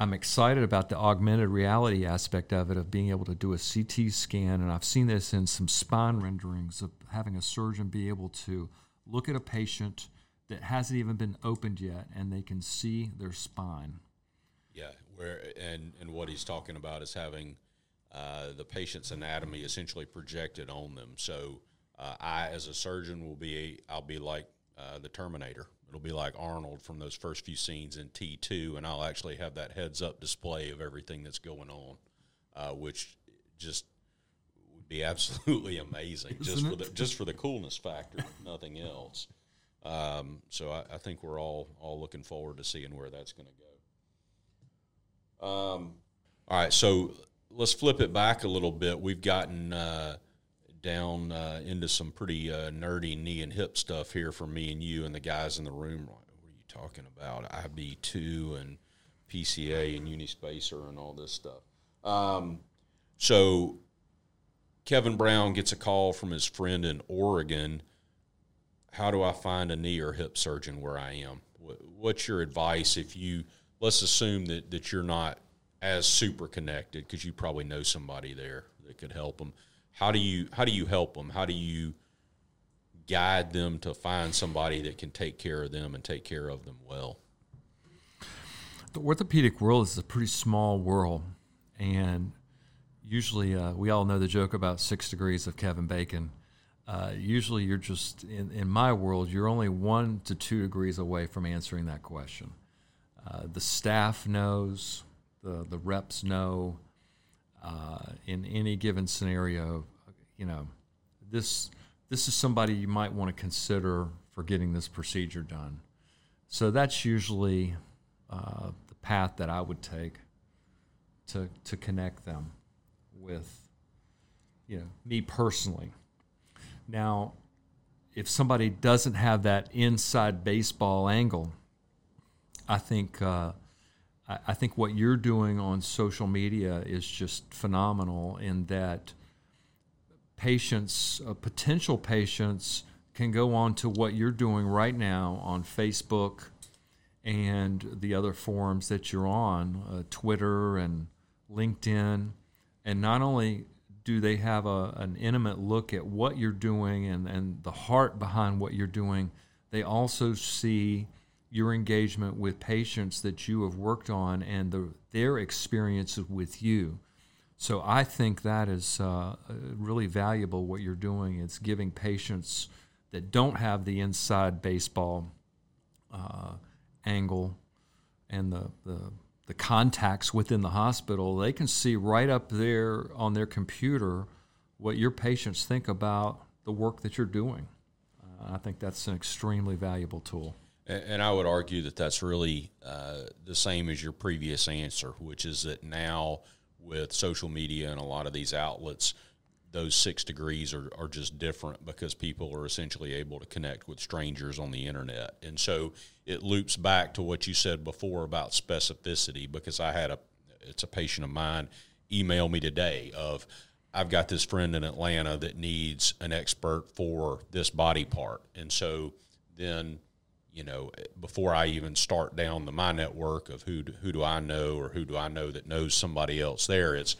Speaker 2: I'm excited about the augmented reality aspect of it, of being able to do a CT scan. And I've seen this in some spine renderings of having a surgeon be able to look at a patient that hasn't even been opened yet and they can see their spine.
Speaker 1: Yeah, where and, and what he's talking about is having uh, the patient's anatomy essentially projected on them. So uh, I, as a surgeon, will be I'll be like uh, the Terminator. It'll be like Arnold from those first few scenes in T2, and I'll actually have that heads up display of everything that's going on, uh, which just would be absolutely [LAUGHS] amazing Isn't just it? for the just for the coolness factor, nothing else. Um, so I, I, think we're all all looking forward to seeing where that's going to go. Um, all right, so let's flip it back a little bit. We've gotten. Uh, down uh, into some pretty uh, nerdy knee and hip stuff here for me and you and the guys in the room. What are you talking about? IB2 and PCA and Unispacer and all this stuff. Um, So Kevin Brown gets a call from his friend in Oregon. How do I find a knee or hip surgeon where I am? What's your advice if you let's assume that, that you're not as super connected because you probably know somebody there that could help them. How do you how do you help them? How do you guide them to find somebody that can take care of them and take care of them well?
Speaker 2: The orthopedic world is a pretty small world, and usually uh, we all know the joke about six degrees of Kevin Bacon. Uh, usually, you're just in, in my world, you're only one to two degrees away from answering that question. Uh, the staff knows, the the reps know. Uh, in any given scenario, you know, this this is somebody you might want to consider for getting this procedure done. So that's usually uh, the path that I would take to to connect them with, you know, me personally. Now, if somebody doesn't have that inside baseball angle, I think uh, I, think what you're doing on social media is just phenomenal in that patients, uh, potential patients, can go on to what you're doing right now on Facebook and the other forums that you're on, uh, Twitter and LinkedIn, and not only do they have a, an intimate look at what you're doing and, and the heart behind what you're doing, they also see your engagement with patients that you have worked on and the, their experiences with you. So I think that is uh, really valuable. What you're doing It's giving patients that don't have the inside baseball uh, angle and the, the the contacts within the hospital. They can see right up there on their computer what your patients think about the work that you're doing. Uh, I think that's an extremely valuable tool.
Speaker 1: And I would argue that that's really uh, the same as your previous answer, which is that now with social media and a lot of these outlets, those six degrees are, are just different because people are essentially able to connect with strangers on the internet. And so it loops back to what you said before about specificity because I had a, it's a patient of mine email me today of, I've got this friend in Atlanta that needs an expert for this body part. And so then you know, before I even start down the my network of who do, who do I know or who do I know that knows somebody else there, it's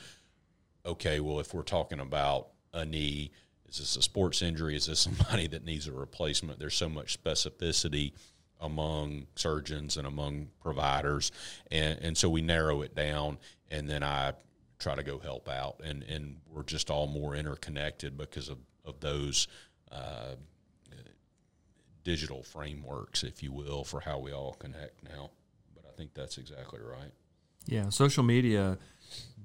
Speaker 1: okay. Well, if we're talking about a knee, is this a sports injury? Is this [LAUGHS] somebody that needs a replacement? There's so much specificity among surgeons and among providers, and and so we narrow it down, and then I try to go help out, and and we're just all more interconnected because of of those. Uh, digital frameworks, if you will, for how we all connect now. But I think that's exactly right.
Speaker 2: Yeah, social media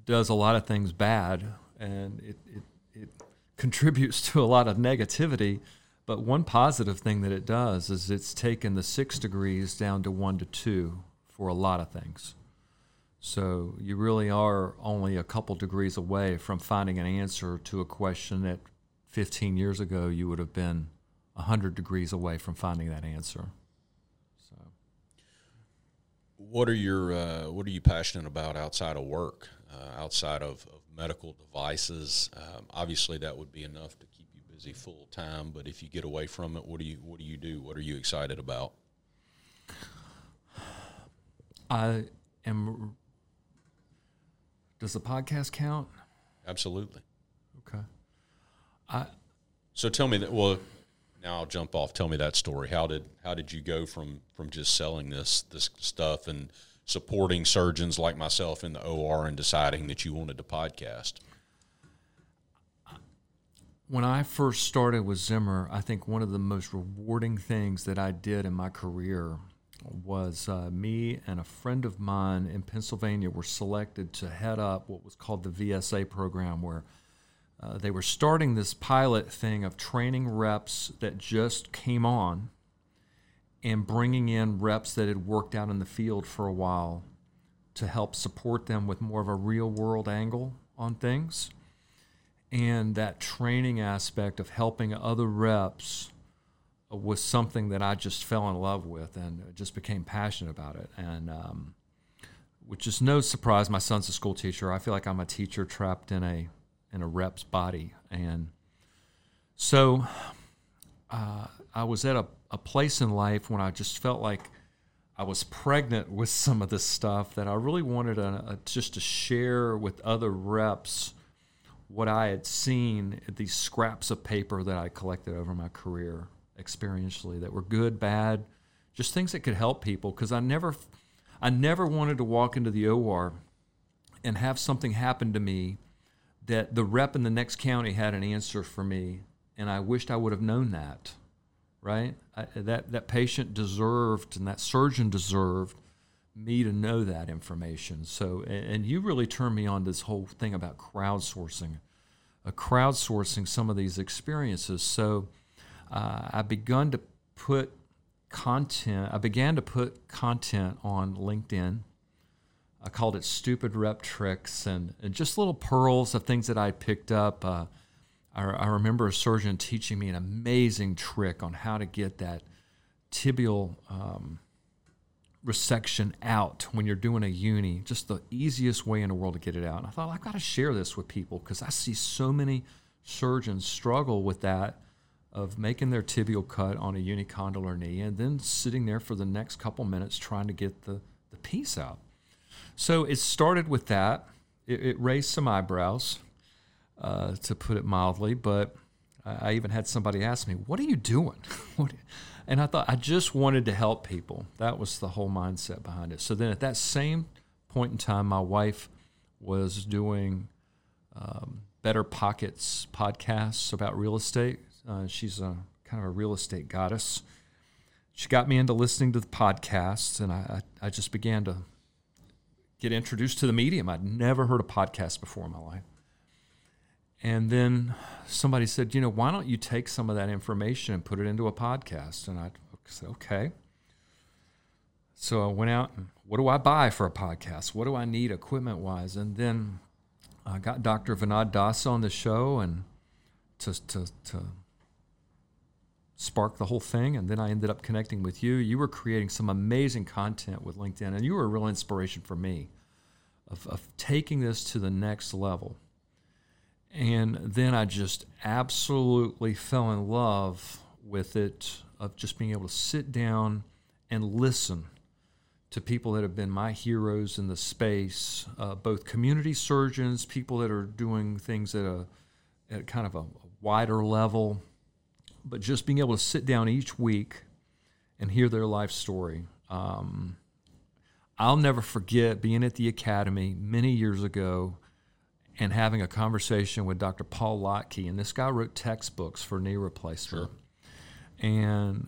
Speaker 2: does a lot of things bad, and it, it, it [LAUGHS] contributes to a lot of negativity. But one positive thing that it does is it's taken the six degrees down to one to two for a lot of things. So you really are only a couple degrees away from finding an answer to a question that 15 years ago you would have been 100 degrees away from finding that answer. So,
Speaker 1: what are your uh, what are you passionate about outside of work, uh, outside of, of, medical devices? Um, obviously, that would be enough to keep you busy full time. But if you get away from it, what do you what do you do? What are you excited about?
Speaker 2: I am. Does the podcast count?
Speaker 1: Absolutely.
Speaker 2: Okay. I.
Speaker 1: So tell me that. Well, now I'll jump off. Tell me that story. How did how did you go from from just selling this this stuff and supporting surgeons like myself in the OR and deciding that you wanted to podcast?
Speaker 2: When I first started with Zimmer, I think one of the most rewarding things that I did in my career was uh, me and a friend of mine in Pennsylvania were selected to head up what was called the VSA program, where uh, they were starting this pilot thing of training reps that just came on and bringing in reps that had worked out in the field for a while to help support them with more of a real world angle on things. And that training aspect of helping other reps was something that I just fell in love with and just became passionate about it. And um, which is no surprise. My son's a school teacher. I feel like I'm a teacher trapped in a in a rep's body, and so uh, I was at a, a place in life when I just felt like I was pregnant with some of this stuff that I really wanted a, a, just to share with other reps what I had seen these scraps of paper that I collected over my career experientially that were good, bad, just things that could help people. Because I never I never wanted to walk into the OR and have something happen to me that the rep in the next county had an answer for me and I wished I would have known that. Right? I, that that patient deserved and that surgeon deserved me to know that information. So, and, and you really turned me on this whole thing about crowdsourcing, uh, crowdsourcing some of these experiences. So, uh, I begun to put content. I began to put content on LinkedIn. I called it "Stupid Rep Tricks" and, and just little pearls of things that I picked up. Uh, I, I remember a surgeon teaching me an amazing trick on how to get that tibial um, resection out when you're doing a uni. Just the easiest way in the world to get it out. And I thought I've got to share this with people because I see so many surgeons struggle with that of making their tibial cut on a unicondylar knee and then sitting there for the next couple minutes trying to get the, the piece out. So it started with that. It, it raised some eyebrows, uh, to put it mildly, but I, I even had somebody ask me, What are you doing? [LAUGHS] and I thought I just wanted to help people. That was the whole mindset behind it. So then at that same point in time, my wife was doing um, BiggerPockets podcasts about real estate. Uh, she's a kind of a real estate goddess. She got me into listening to the podcasts, and I, I, I just began to get introduced to the medium. I'd never heard a podcast before in my life. And then somebody said, you know, why don't you take some of that information and put it into a podcast? And I said, okay. So I went out and what do I buy for a podcast? What do I need equipment wise? And then I got Dr. Vinod Dasa on the show and to, to, to spark the whole thing. And then I ended up connecting with you. You were creating some amazing content with LinkedIn, and you were a real inspiration for me of, of taking this to the next level. And then I just absolutely fell in love with it of just being able to sit down and listen to people that have been my heroes in the space, uh, both community surgeons, people that are doing things at a at kind of a wider level, but just being able to sit down each week and hear their life story. Um, I'll never forget being at the academy many years ago and having a conversation with Dr. Paul Lotke. And this guy wrote textbooks for knee replacement. Sure. And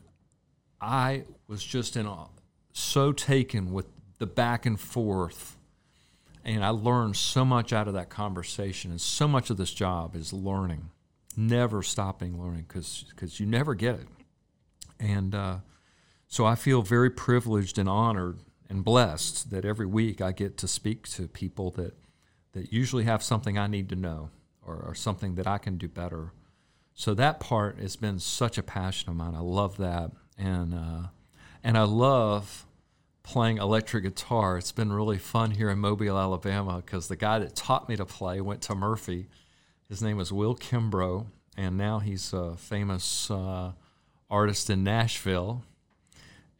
Speaker 2: I was just in a, so taken with the back and forth. And I learned so much out of that conversation. And so much of this job is learning, never stopping learning because because you never get it. And uh, so I feel very privileged and honored and blessed that every week I get to speak to people that – that usually have something I need to know or, or something that I can do better. So that part has been such a passion of mine. I love that, and uh, and I love playing electric guitar. It's been really fun here in Mobile, Alabama, because the guy that taught me to play went to Murphy. His name is Will Kimbrough, and now he's a famous uh, artist in Nashville.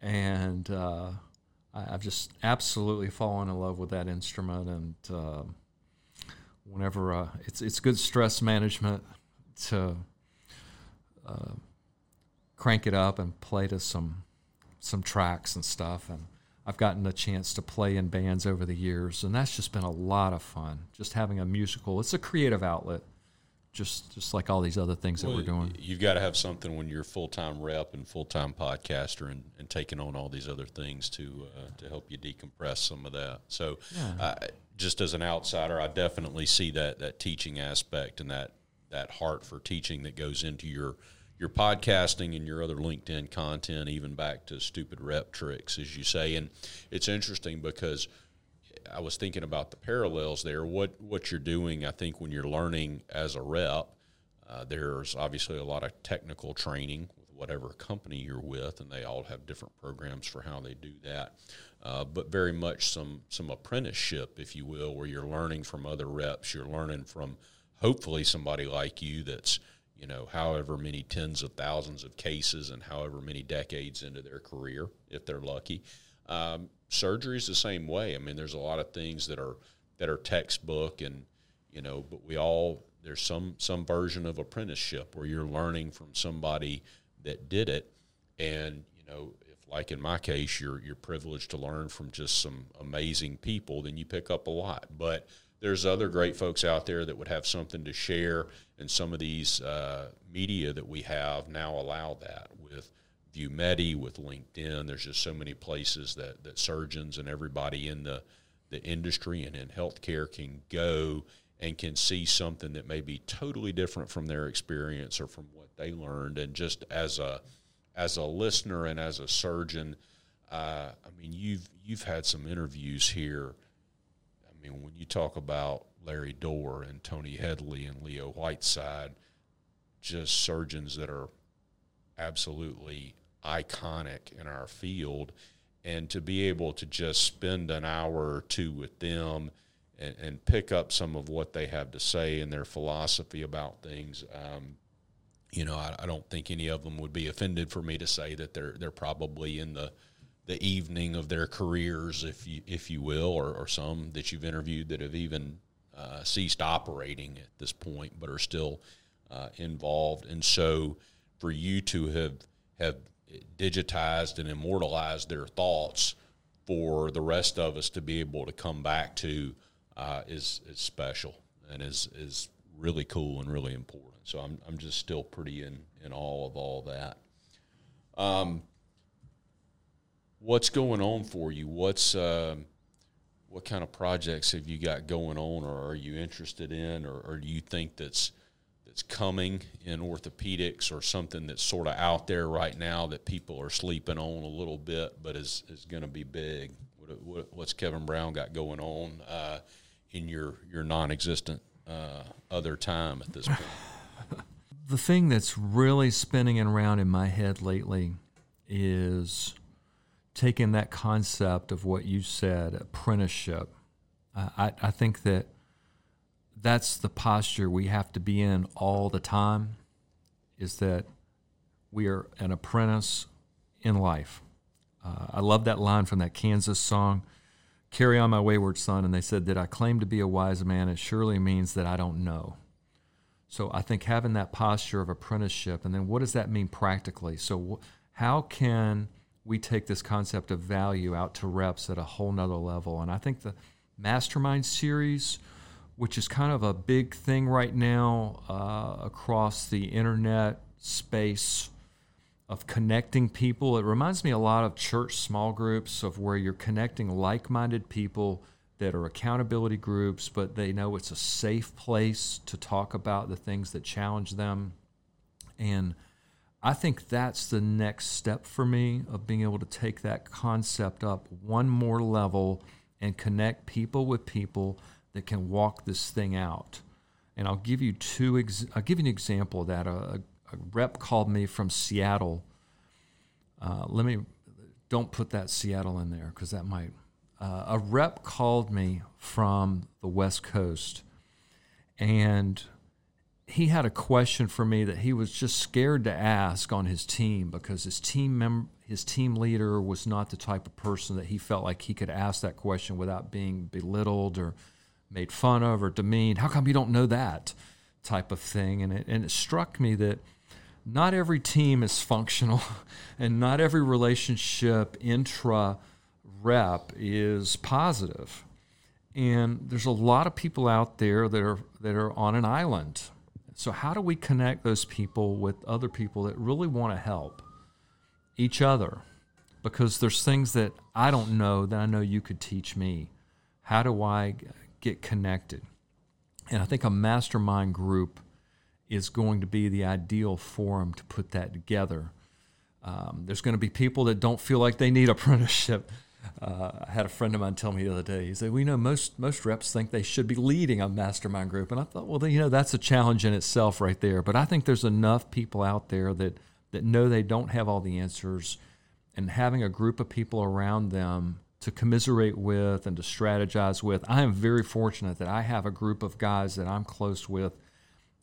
Speaker 2: And uh, I, have just absolutely fallen in love with that instrument, and uh, whenever uh, it's it's good stress management to uh, crank it up and play to some some tracks and stuff. And I've gotten a chance to play in bands over the years. And that's just been a lot of fun just having a musical. It's a creative outlet just just like all these other things well, that we're doing.
Speaker 1: you've got to have something when you're full-time rep and full-time podcaster and, and taking on all these other things to uh, to help you decompress some of that. So yeah. Just as an outsider, I definitely see that that teaching aspect and that that heart for teaching that goes into your your podcasting and your other LinkedIn content, even back to stupid rep tricks, as you say. And it's interesting because I was thinking about the parallels there. What what you're doing, I think, when you're learning as a rep, uh, there's obviously a lot of technical training with whatever company you're with, and they all have different programs for how they do that. Uh, but very much some some apprenticeship, if you will, where you're learning from other reps. You're learning from hopefully somebody like you that's you know however many tens of thousands of cases and however many decades into their career, if they're lucky. Um, surgery is the same way. I mean, there's a lot of things that are that are textbook and you know, but we all there's some some version of apprenticeship where you're learning from somebody that did it, and you know, if like in my case, you're you're privileged to learn from just some amazing people, then you pick up a lot. But there's other great folks out there that would have something to share, and some of these uh, media that we have now allow that with VuMedi, with LinkedIn. There's just so many places that that surgeons and everybody in the the industry and in healthcare can go and can see something that may be totally different from their experience or from what they learned. And just as a as a listener and as a surgeon, uh, I mean, you've you've had some interviews here. I mean, when you talk about Larry Dorr and Tony Hedley and Leo Whiteside, just surgeons that are absolutely iconic in our field, and to be able to just spend an hour or two with them and, and pick up some of what they have to say and their philosophy about things. Um, you know, I, I, don't think any of them would be offended for me to say that they're they're probably in the the evening of their careers, if you if you will, or, or some that you've interviewed that have even uh, ceased operating at this point, but are still uh, involved. And so, for you to have have digitized and immortalized their thoughts for the rest of us to be able to come back to uh, is is special and is is really cool and really important. So I'm I'm just still pretty in in awe of all that. Um, what's going on for you? What's uh, what kind of projects have you got going on, or are you interested in, or, or do you think that's that's coming in orthopedics, or something that's sort of out there right now that people are sleeping on a little bit, but is is going to be big? What, what, what's Kevin Brown got going on? Uh, in your your non-existent uh, other time at this point? [SIGHS]
Speaker 2: the thing that's really spinning around in my head lately is taking that concept of what you said, apprenticeship. I, I think that that's the posture we have to be in all the time. Is that we are an apprentice in life. Uh, I love that line from that Kansas song Carry on, my wayward son. And they said, Did I claim to be a wise man? It surely means that I don't know. So I think having that posture of apprenticeship, and then what does that mean practically? So, how can we take this concept of value out to reps at a whole nother level? And I think the Mastermind series, which is kind of a big thing right now uh, across the internet space, of connecting people. It reminds me a lot of church small groups of where you're connecting like-minded people that are accountability groups, but they know it's a safe place to talk about the things that challenge them. And I think that's the next step for me of being able to take that concept up one more level and connect people with people that can walk this thing out. And I'll give you two. Ex- I'll give you an example of that. A, a rep called me from Seattle. Uh, let me don't put that Seattle in there because that might. Uh, a rep called me from the West Coast, and he had a question for me that he was just scared to ask on his team because his team mem- his team leader was not the type of person that he felt like he could ask that question without being belittled or made fun of or demeaned. How come you don't know that type of thing? And it and it struck me that not every team is functional [LAUGHS] and not every relationship intra rep is positive. And there's a lot of people out there that are that are on an island. So how do we connect those people with other people that really want to help each other? Because there's things that I don't know that I know you could teach me. How do I get connected? And I think a mastermind group is going to be the ideal forum to put that together. Um, there's going to be people that don't feel like they need [LAUGHS] apprenticeship. Uh, I had a friend of mine tell me the other day. He said, "We know most most reps think they should be leading a mastermind group," and I thought, well, you know, that's a challenge in itself, right there. But I think there's enough people out there that that know they don't have all the answers, and having a group of people around them to commiserate with and to strategize with. I am very fortunate that I have a group of guys that I'm close with,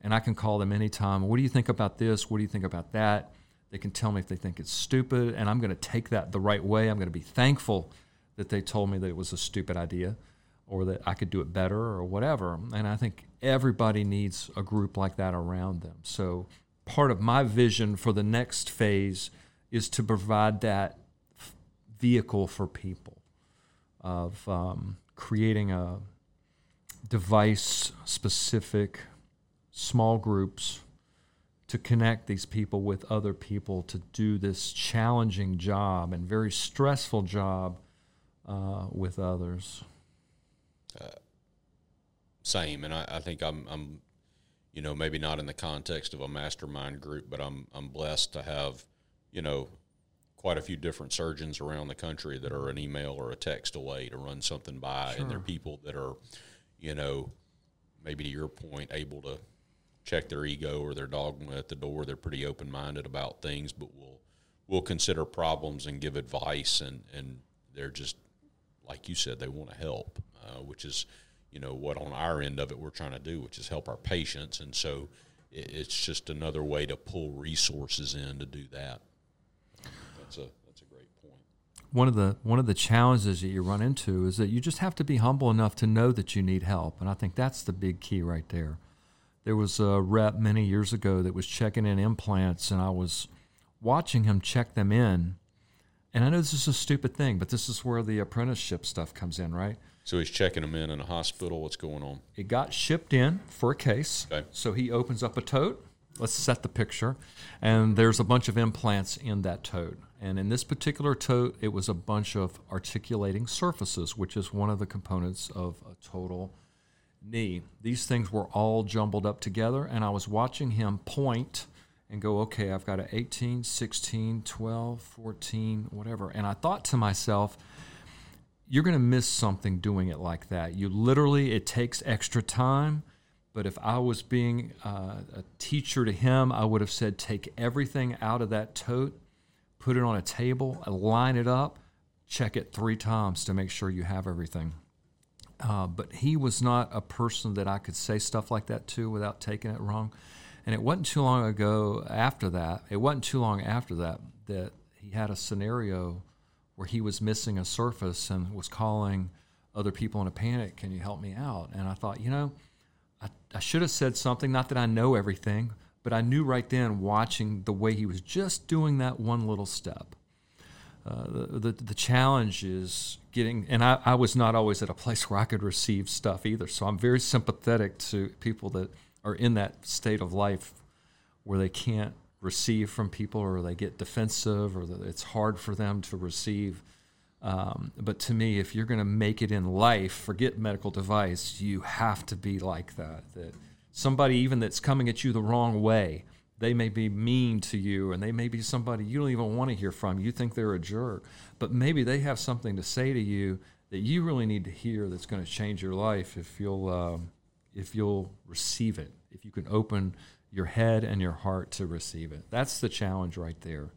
Speaker 2: and I can call them anytime. What do you think about this? What do you think about that? They can tell me if they think it's stupid, and I'm going to take that the right way. I'm going to be thankful that they told me that it was a stupid idea or that I could do it better or whatever. And I think everybody needs a group like that around them. So part of my vision for the next phase is to provide that vehicle for people of um, creating a device specific small groups to connect these people with other people to do this challenging job and very stressful job uh, with others.
Speaker 1: Uh, same, and I, I, think I'm, I'm, you know, maybe not in the context of a mastermind group, but I'm, I'm blessed to have, you know, quite a few different surgeons around the country that are an email or a text away to run something by, sure. and they're people that are, you know, maybe to your point, able to check their ego or their dogma at the door. They're pretty open minded about things, but will will consider problems and give advice, and and they're just like you said, they want to help, uh, which is you know what on our end of it we're trying to do, which is help our patients, and so it's just another way to pull resources in to do that. That's a that's a great point.
Speaker 2: One of the one of the challenges that you run into is that you just have to be humble enough to know that you need help, and I think that's the big key right there. There was a rep many years ago that was checking in implants, and I was watching him check them in. And I know this is a stupid thing, but this is where the apprenticeship stuff comes in, right?
Speaker 1: So he's checking them in in a hospital. What's going on?
Speaker 2: It got shipped in for a case. Okay. So he opens up a tote. Let's set the picture. And there's a bunch of implants in that tote. And in this particular tote, it was a bunch of articulating surfaces, which is one of the components of a total knee. These things were all jumbled up together, and I was watching him point and go, okay, I've got an 18, 16, 12, 14, whatever. And I thought to myself, you're going to miss something doing it like that. You literally, it takes extra time. But if I was being uh, a teacher to him, I would have said, take everything out of that tote, put it on a table, line it up, check it three times to make sure you have everything. Uh, but he was not a person that I could say stuff like that to without taking it wrong. And it wasn't too long ago after that, it wasn't too long after that, that he had a scenario where he was missing a surface and was calling other people in a panic, Can you help me out? And I thought, you know, I, I should have said something, not that I know everything, but I knew right then, watching the way he was just doing that one little step. Uh, the, the, the challenge is getting, and I, I was not always at a place where I could receive stuff either. So I'm very sympathetic to people that are in that state of life where they can't receive from people or they get defensive or it's hard for them to receive. Um, but to me, if you're going to make it in life, forget medical device, you have to be like that. That somebody even that's coming at you the wrong way they may be mean to you and they may be somebody you don't even want to hear from. You think they're a jerk, but maybe they have something to say to you that you really need to hear that's going to change your life if you'll uh, if you'll receive it. If you can open your head and your heart to receive it. That's the challenge right there.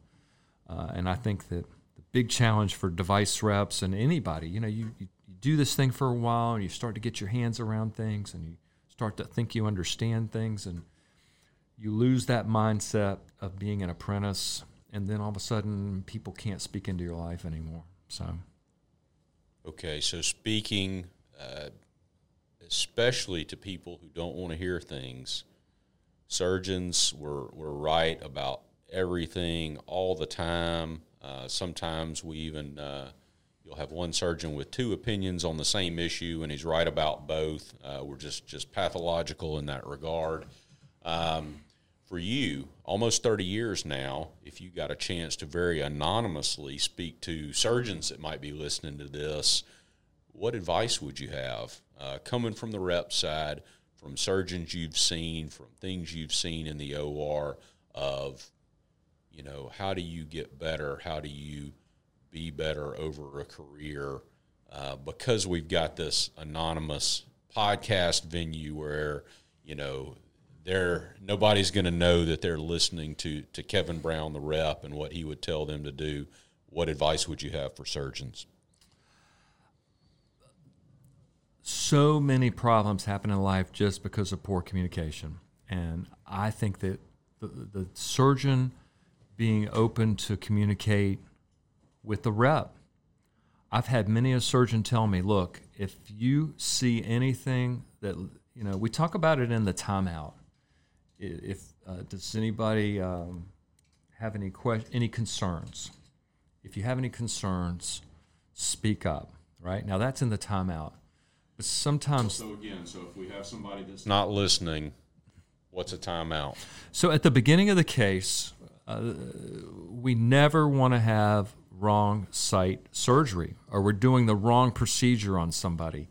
Speaker 2: Uh, and I think that the big challenge for device reps and anybody, you know, you, you, you do this thing for a while and you start to get your hands around things and you start to think you understand things and you lose that mindset of being an apprentice, and then all of a sudden people can't speak into your life anymore. So,
Speaker 1: okay, so speaking, uh, especially to people who don't want to hear things, surgeons were were right about everything all the time. Uh, sometimes we even uh, you'll have one surgeon with two opinions on the same issue, and he's right about both. Uh, we're just just pathological in that regard. Um, for you, almost 30 years now, if you got a chance to very anonymously speak to surgeons that might be listening to this, what advice would you have uh, coming from the rep side, from surgeons you've seen, from things you've seen in the OR of, you know, how do you get better? How do you be better over a career? Uh, because we've got this anonymous podcast venue where, you know, they're nobody's going to know that they're listening to to Kevin Brown, the rep, and what he would tell them to do. What advice would you have for surgeons?
Speaker 2: So many problems happen in life just because of poor communication, and I think that the, the surgeon being open to communicate with the rep. I've had many a surgeon tell me, "Look, if you see anything that you know, we talk about it in the timeout. If uh, does anybody um, have any que- any concerns? If you have any concerns, speak up. Right now, that's in the timeout. But sometimes,
Speaker 1: So again, so if we have somebody that's not listening, what's a timeout?
Speaker 2: so at the beginning of the case, uh, we never want to have wrong site surgery, or we're doing the wrong procedure on somebody.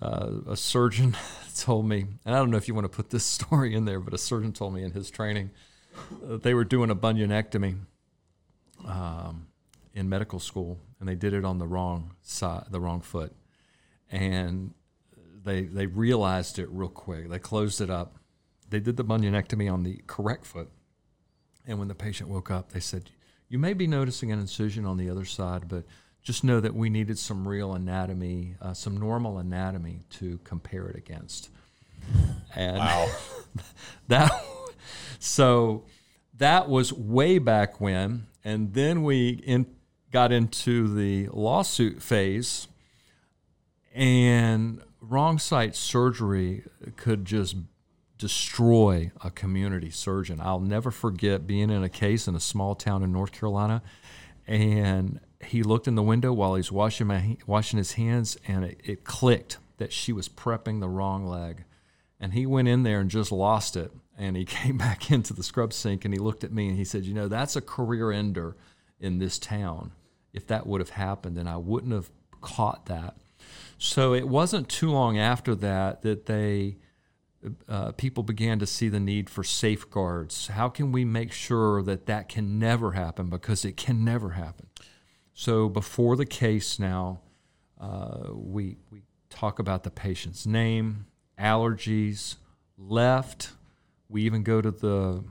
Speaker 2: Uh, a surgeon [LAUGHS] told me, and I don't know if you want to put this [LAUGHS] story in there, but a surgeon told me in his training uh, they were doing a bunionectomy um, in medical school, and they did it on the wrong side, the wrong foot, and they they realized it real quick. They closed it up. They did the bunionectomy on the correct foot, and when the patient woke up, they said, "You may be noticing an incision on the other side, but." Just know that we needed some real anatomy, uh, some normal anatomy to compare it against. And
Speaker 1: Wow. [LAUGHS]
Speaker 2: that so that was way back when and then we in, got into the lawsuit phase and wrong site surgery could just destroy a community surgeon i'll never forget being in a case in a small town in north carolina and he looked in the window while he's washing my washing his hands and it, it clicked that she was prepping the wrong leg and he went in there and just lost it. And he [LAUGHS] came back into the scrub sink and he looked at me and he said, You know, that's a career ender in this town. If that would have happened, and I wouldn't have caught that. So it wasn't too long after that that they uh, people began to see the need for safeguards. How can we make sure that that can never happen? Because it can never happen. So before the case now, uh, we we talk about the patient's name, allergies, left. We even go to the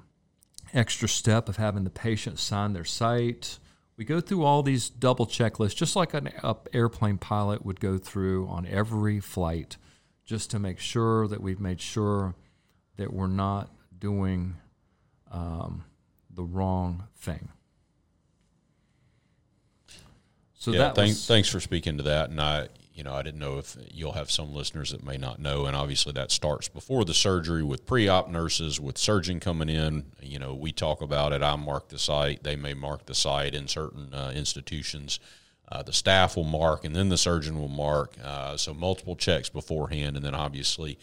Speaker 2: extra step of having the patient sign their site. We go through all these double checklists, just like an airplane pilot would go through on every flight, just to make sure that we've made sure that we're not doing um, the wrong thing. So
Speaker 1: yeah,
Speaker 2: that
Speaker 1: thank,
Speaker 2: was,
Speaker 1: thanks for speaking to that. And I, you know, I didn't know if you'll have some listeners that may not know. And obviously, that starts before the surgery with pre-op nurses, with surgeon coming in. You know, we talk about it. I mark the site. They may mark the site in certain uh, institutions. Uh, the staff will mark, and then the surgeon will mark. Uh, so multiple checks beforehand, and then obviously,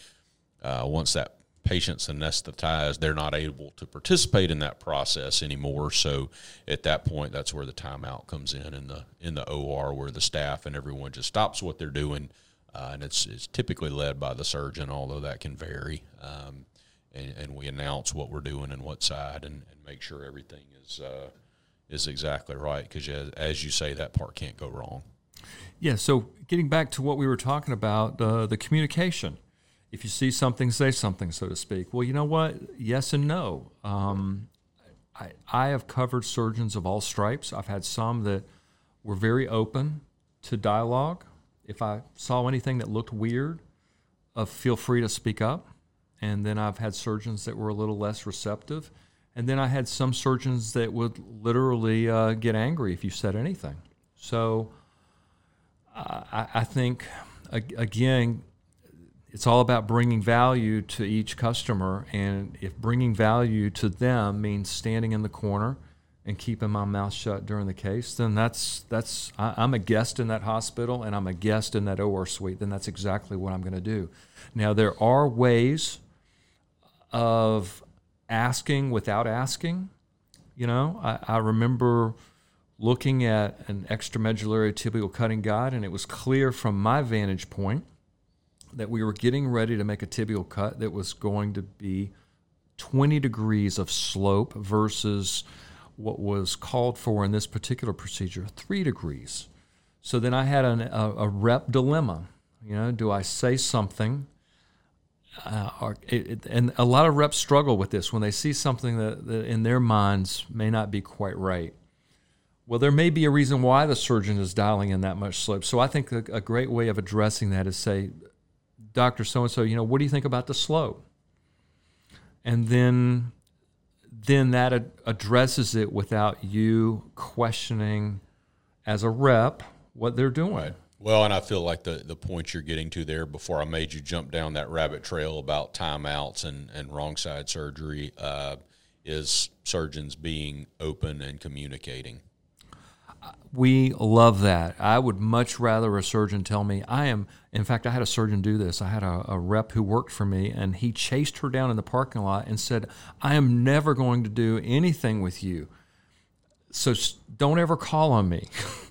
Speaker 1: uh, once that patient's anesthetized, they're not able to participate in that process anymore. So at that point, that's where the timeout comes in in the in the OR, where the staff and everyone just stops what they're doing, uh, and it's it's typically led by the surgeon, although that can vary. Um, and, and, we announce what we're doing and what side, and, and make sure everything is uh, is exactly right. Because as, you say, that part can't go wrong.
Speaker 2: Yeah. So getting back to what we were talking about, uh, the communication if you see something, say something, so to speak. Well, you know what? Yes and no. Um, I, I have covered surgeons of all stripes. I've had some that were very open to dialogue. If I saw anything that looked weird, uh, feel free to speak up. And then I've had surgeons that were a little less receptive. And then I had some surgeons that would literally uh, get angry if you said anything. So uh, I, I think, again, it's all about bringing value to each customer. And if bringing value to them means standing in the corner and keeping my mouth shut during the case, then that's that's I, am a guest in that hospital and I'm a guest in that OR suite. Then that's exactly what I'm going to do. Now there are ways of asking without asking. You know, I, I remember looking at an extramedullary tibial cutting guide, and it was clear from my vantage point that we were getting ready to make a tibial cut that was going to be 20 degrees of slope versus what was called for in this particular procedure, three degrees. So then I had an, a, a rep dilemma. You know, do I say something uh, are, it, and a lot of reps struggle with this when they see something that, that in their minds may not be quite right. Well, there may be a reason why the surgeon is dialing in that much slope. So I think a, a great way of addressing that is say, Doctor So and So, you know, what do you think about the slope? And then, then that ad- addresses it without you questioning, as a rep, what they're doing.
Speaker 1: Right. Well, and I feel like the, the point you're getting to there before I made you jump down that rabbit trail about timeouts and, and wrong side surgery uh, is surgeons being open and communicating.
Speaker 2: We love that. I would much rather a surgeon tell me, I am, in fact, I had a surgeon do this. I had a, a rep who worked for me, and he chased her down in the parking lot and said, I am never going to do anything with you. So don't ever call on me.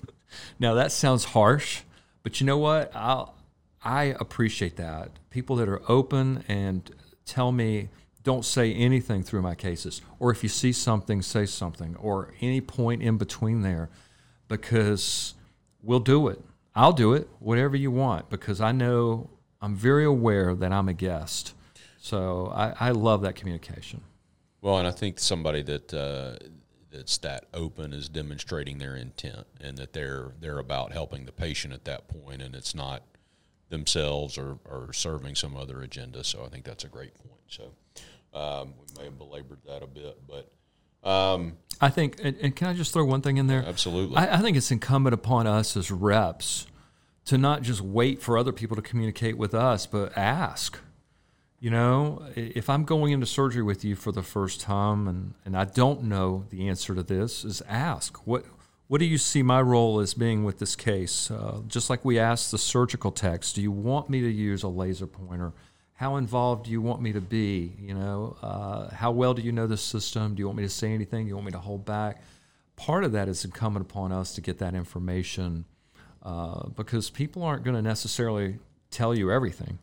Speaker 2: [LAUGHS] now, that sounds harsh, but you know what? I'll, I appreciate that. People that are open and tell me, don't say anything through my cases. Or if you see something, say something, or any point in between there because we'll do it. I'll do it, whatever you want, because I know I'm very aware that I'm a guest. So I, I love that communication.
Speaker 1: Well, and I think somebody that uh, that's that open is demonstrating their intent, and that they're they're about helping the patient at that point, and it's not themselves or, or serving some other agenda. So I think that's a great point. So um, we may have belabored that a bit, but um,
Speaker 2: I think, and, and, can I just throw one thing in there?
Speaker 1: Absolutely.
Speaker 2: I, I, think it's incumbent upon us as reps to not just wait for other people to communicate with us, but ask. You know, if I'm going into surgery with you for the first time and, and I don't know the answer to this, is ask. What what do you see my role as being with this case? Uh, just like we asked the surgical techs, do you want me to use a laser pointer? how involved do you want me to be? You know, uh, how well do you know the system? Do you want me to say anything? Do you want me to hold back? Part of that is incumbent upon us to get that information uh, because people aren't going to necessarily tell you everything.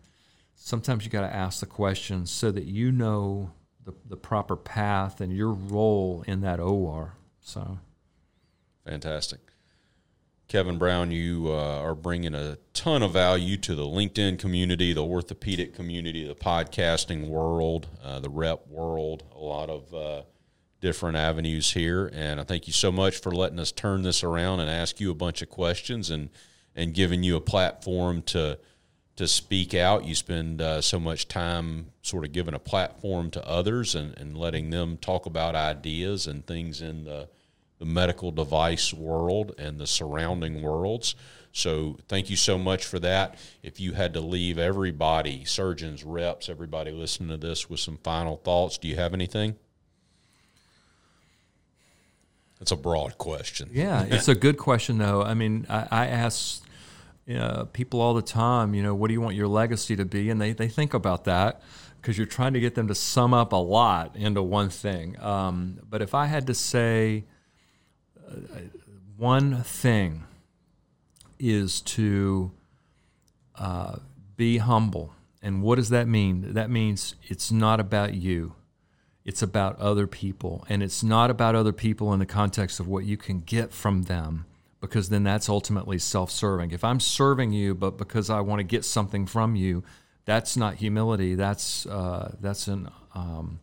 Speaker 2: Sometimes you got to ask the questions so that you know the, the proper path and your role in that OR. So,
Speaker 1: fantastic. Kevin Brown, you uh, are bringing a ton of value to the LinkedIn community, the orthopedic community, the podcasting world, uh, the rep world, a lot of uh, different avenues here. And I thank you so much for letting us turn this around and ask you a bunch of questions and, and giving you a platform to to speak out. You spend uh, so much time sort of giving a platform to others and, and letting them talk about ideas and things in the – the medical device world and the surrounding worlds. So thank you so much for that. If you had to leave everybody, surgeons, reps, everybody listening to this with some final thoughts, do you have anything? That's a broad question.
Speaker 2: Yeah, it's a good question, though. I mean, I, I ask know, people all the time, you know, what do you want your legacy to be? And they, they think about that because you're trying to get them to sum up a lot into one thing. Um, but if I had to say, one thing is to uh, be humble. And what does that mean? That means it's not about you. It's about other people. And it's not about other people in the context of what you can get from them, because then that's ultimately self serving. If I'm serving you, but because I want to get something from you, that's not humility. That's, uh, that's an um,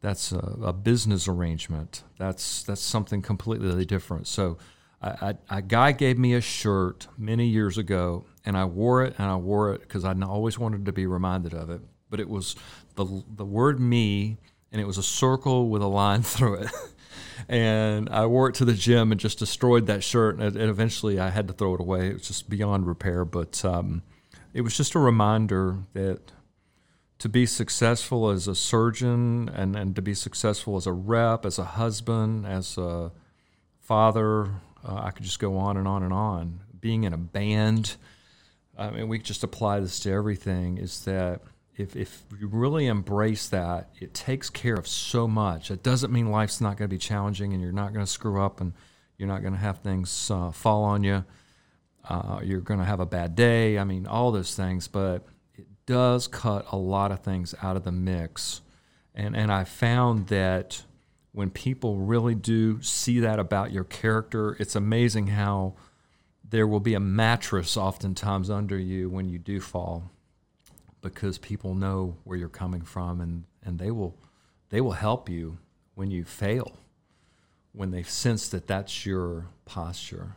Speaker 2: that's a, a, business arrangement. That's that's something completely different. So, I, I, a guy gave me a shirt many years ago, and I wore it, and I wore it because I always wanted to be reminded of it. But it was the the word "me," and it was a circle with a line [LAUGHS] through it. And I wore it to the gym and just destroyed that shirt. And, and eventually, I had to throw it away. It was just beyond repair. But um, it was just a reminder that to be successful as a surgeon and, and to be successful as a rep, as a husband, as a father. Uh, I could just go on and on and on. Being in a band, I mean, we just apply this to everything. Is that if, if you really embrace that, it takes care of so much. It doesn't mean life's not going to be challenging and you're not going to screw up and you're not going to have things uh, fall on you. Uh, you're going to have a bad day. I mean, all those things. But it does cut a lot of things out of the mix. And, and I found that when people really do see that about your character, it's amazing how there will be a mattress oftentimes under you when you do fall because people know where you're coming from and, and they will they will help you when you fail when they sense that that's your posture.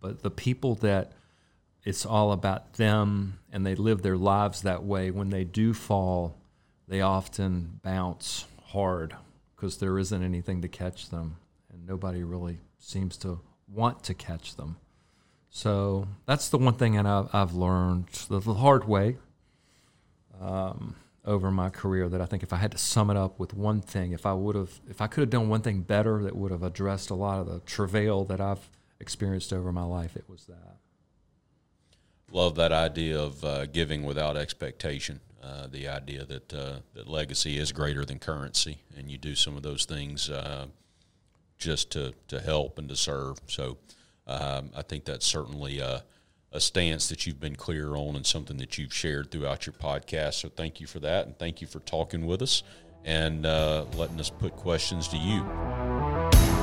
Speaker 2: But the people that it's all about them and they live their lives that way when they do fall they often bounce hard because there isn't anything to catch them and nobody really seems to want to catch them. So that's the one thing that I've, I've learned the, the hard way um, over my career that I think if I had to sum it up with one thing, if I would have, if I could have done one thing better that would have addressed a lot of the travail that I've experienced over my life, it was that.
Speaker 1: Love that idea of uh, giving without expectation. Uh, the idea that uh, that legacy is greater than currency, and you do some of those things uh, just to to help and to serve. So, um, I think that's certainly a a stance that you've been clear on and something that you've shared throughout your podcast. So thank you for that, and thank you for talking with us and uh, letting us put questions to you.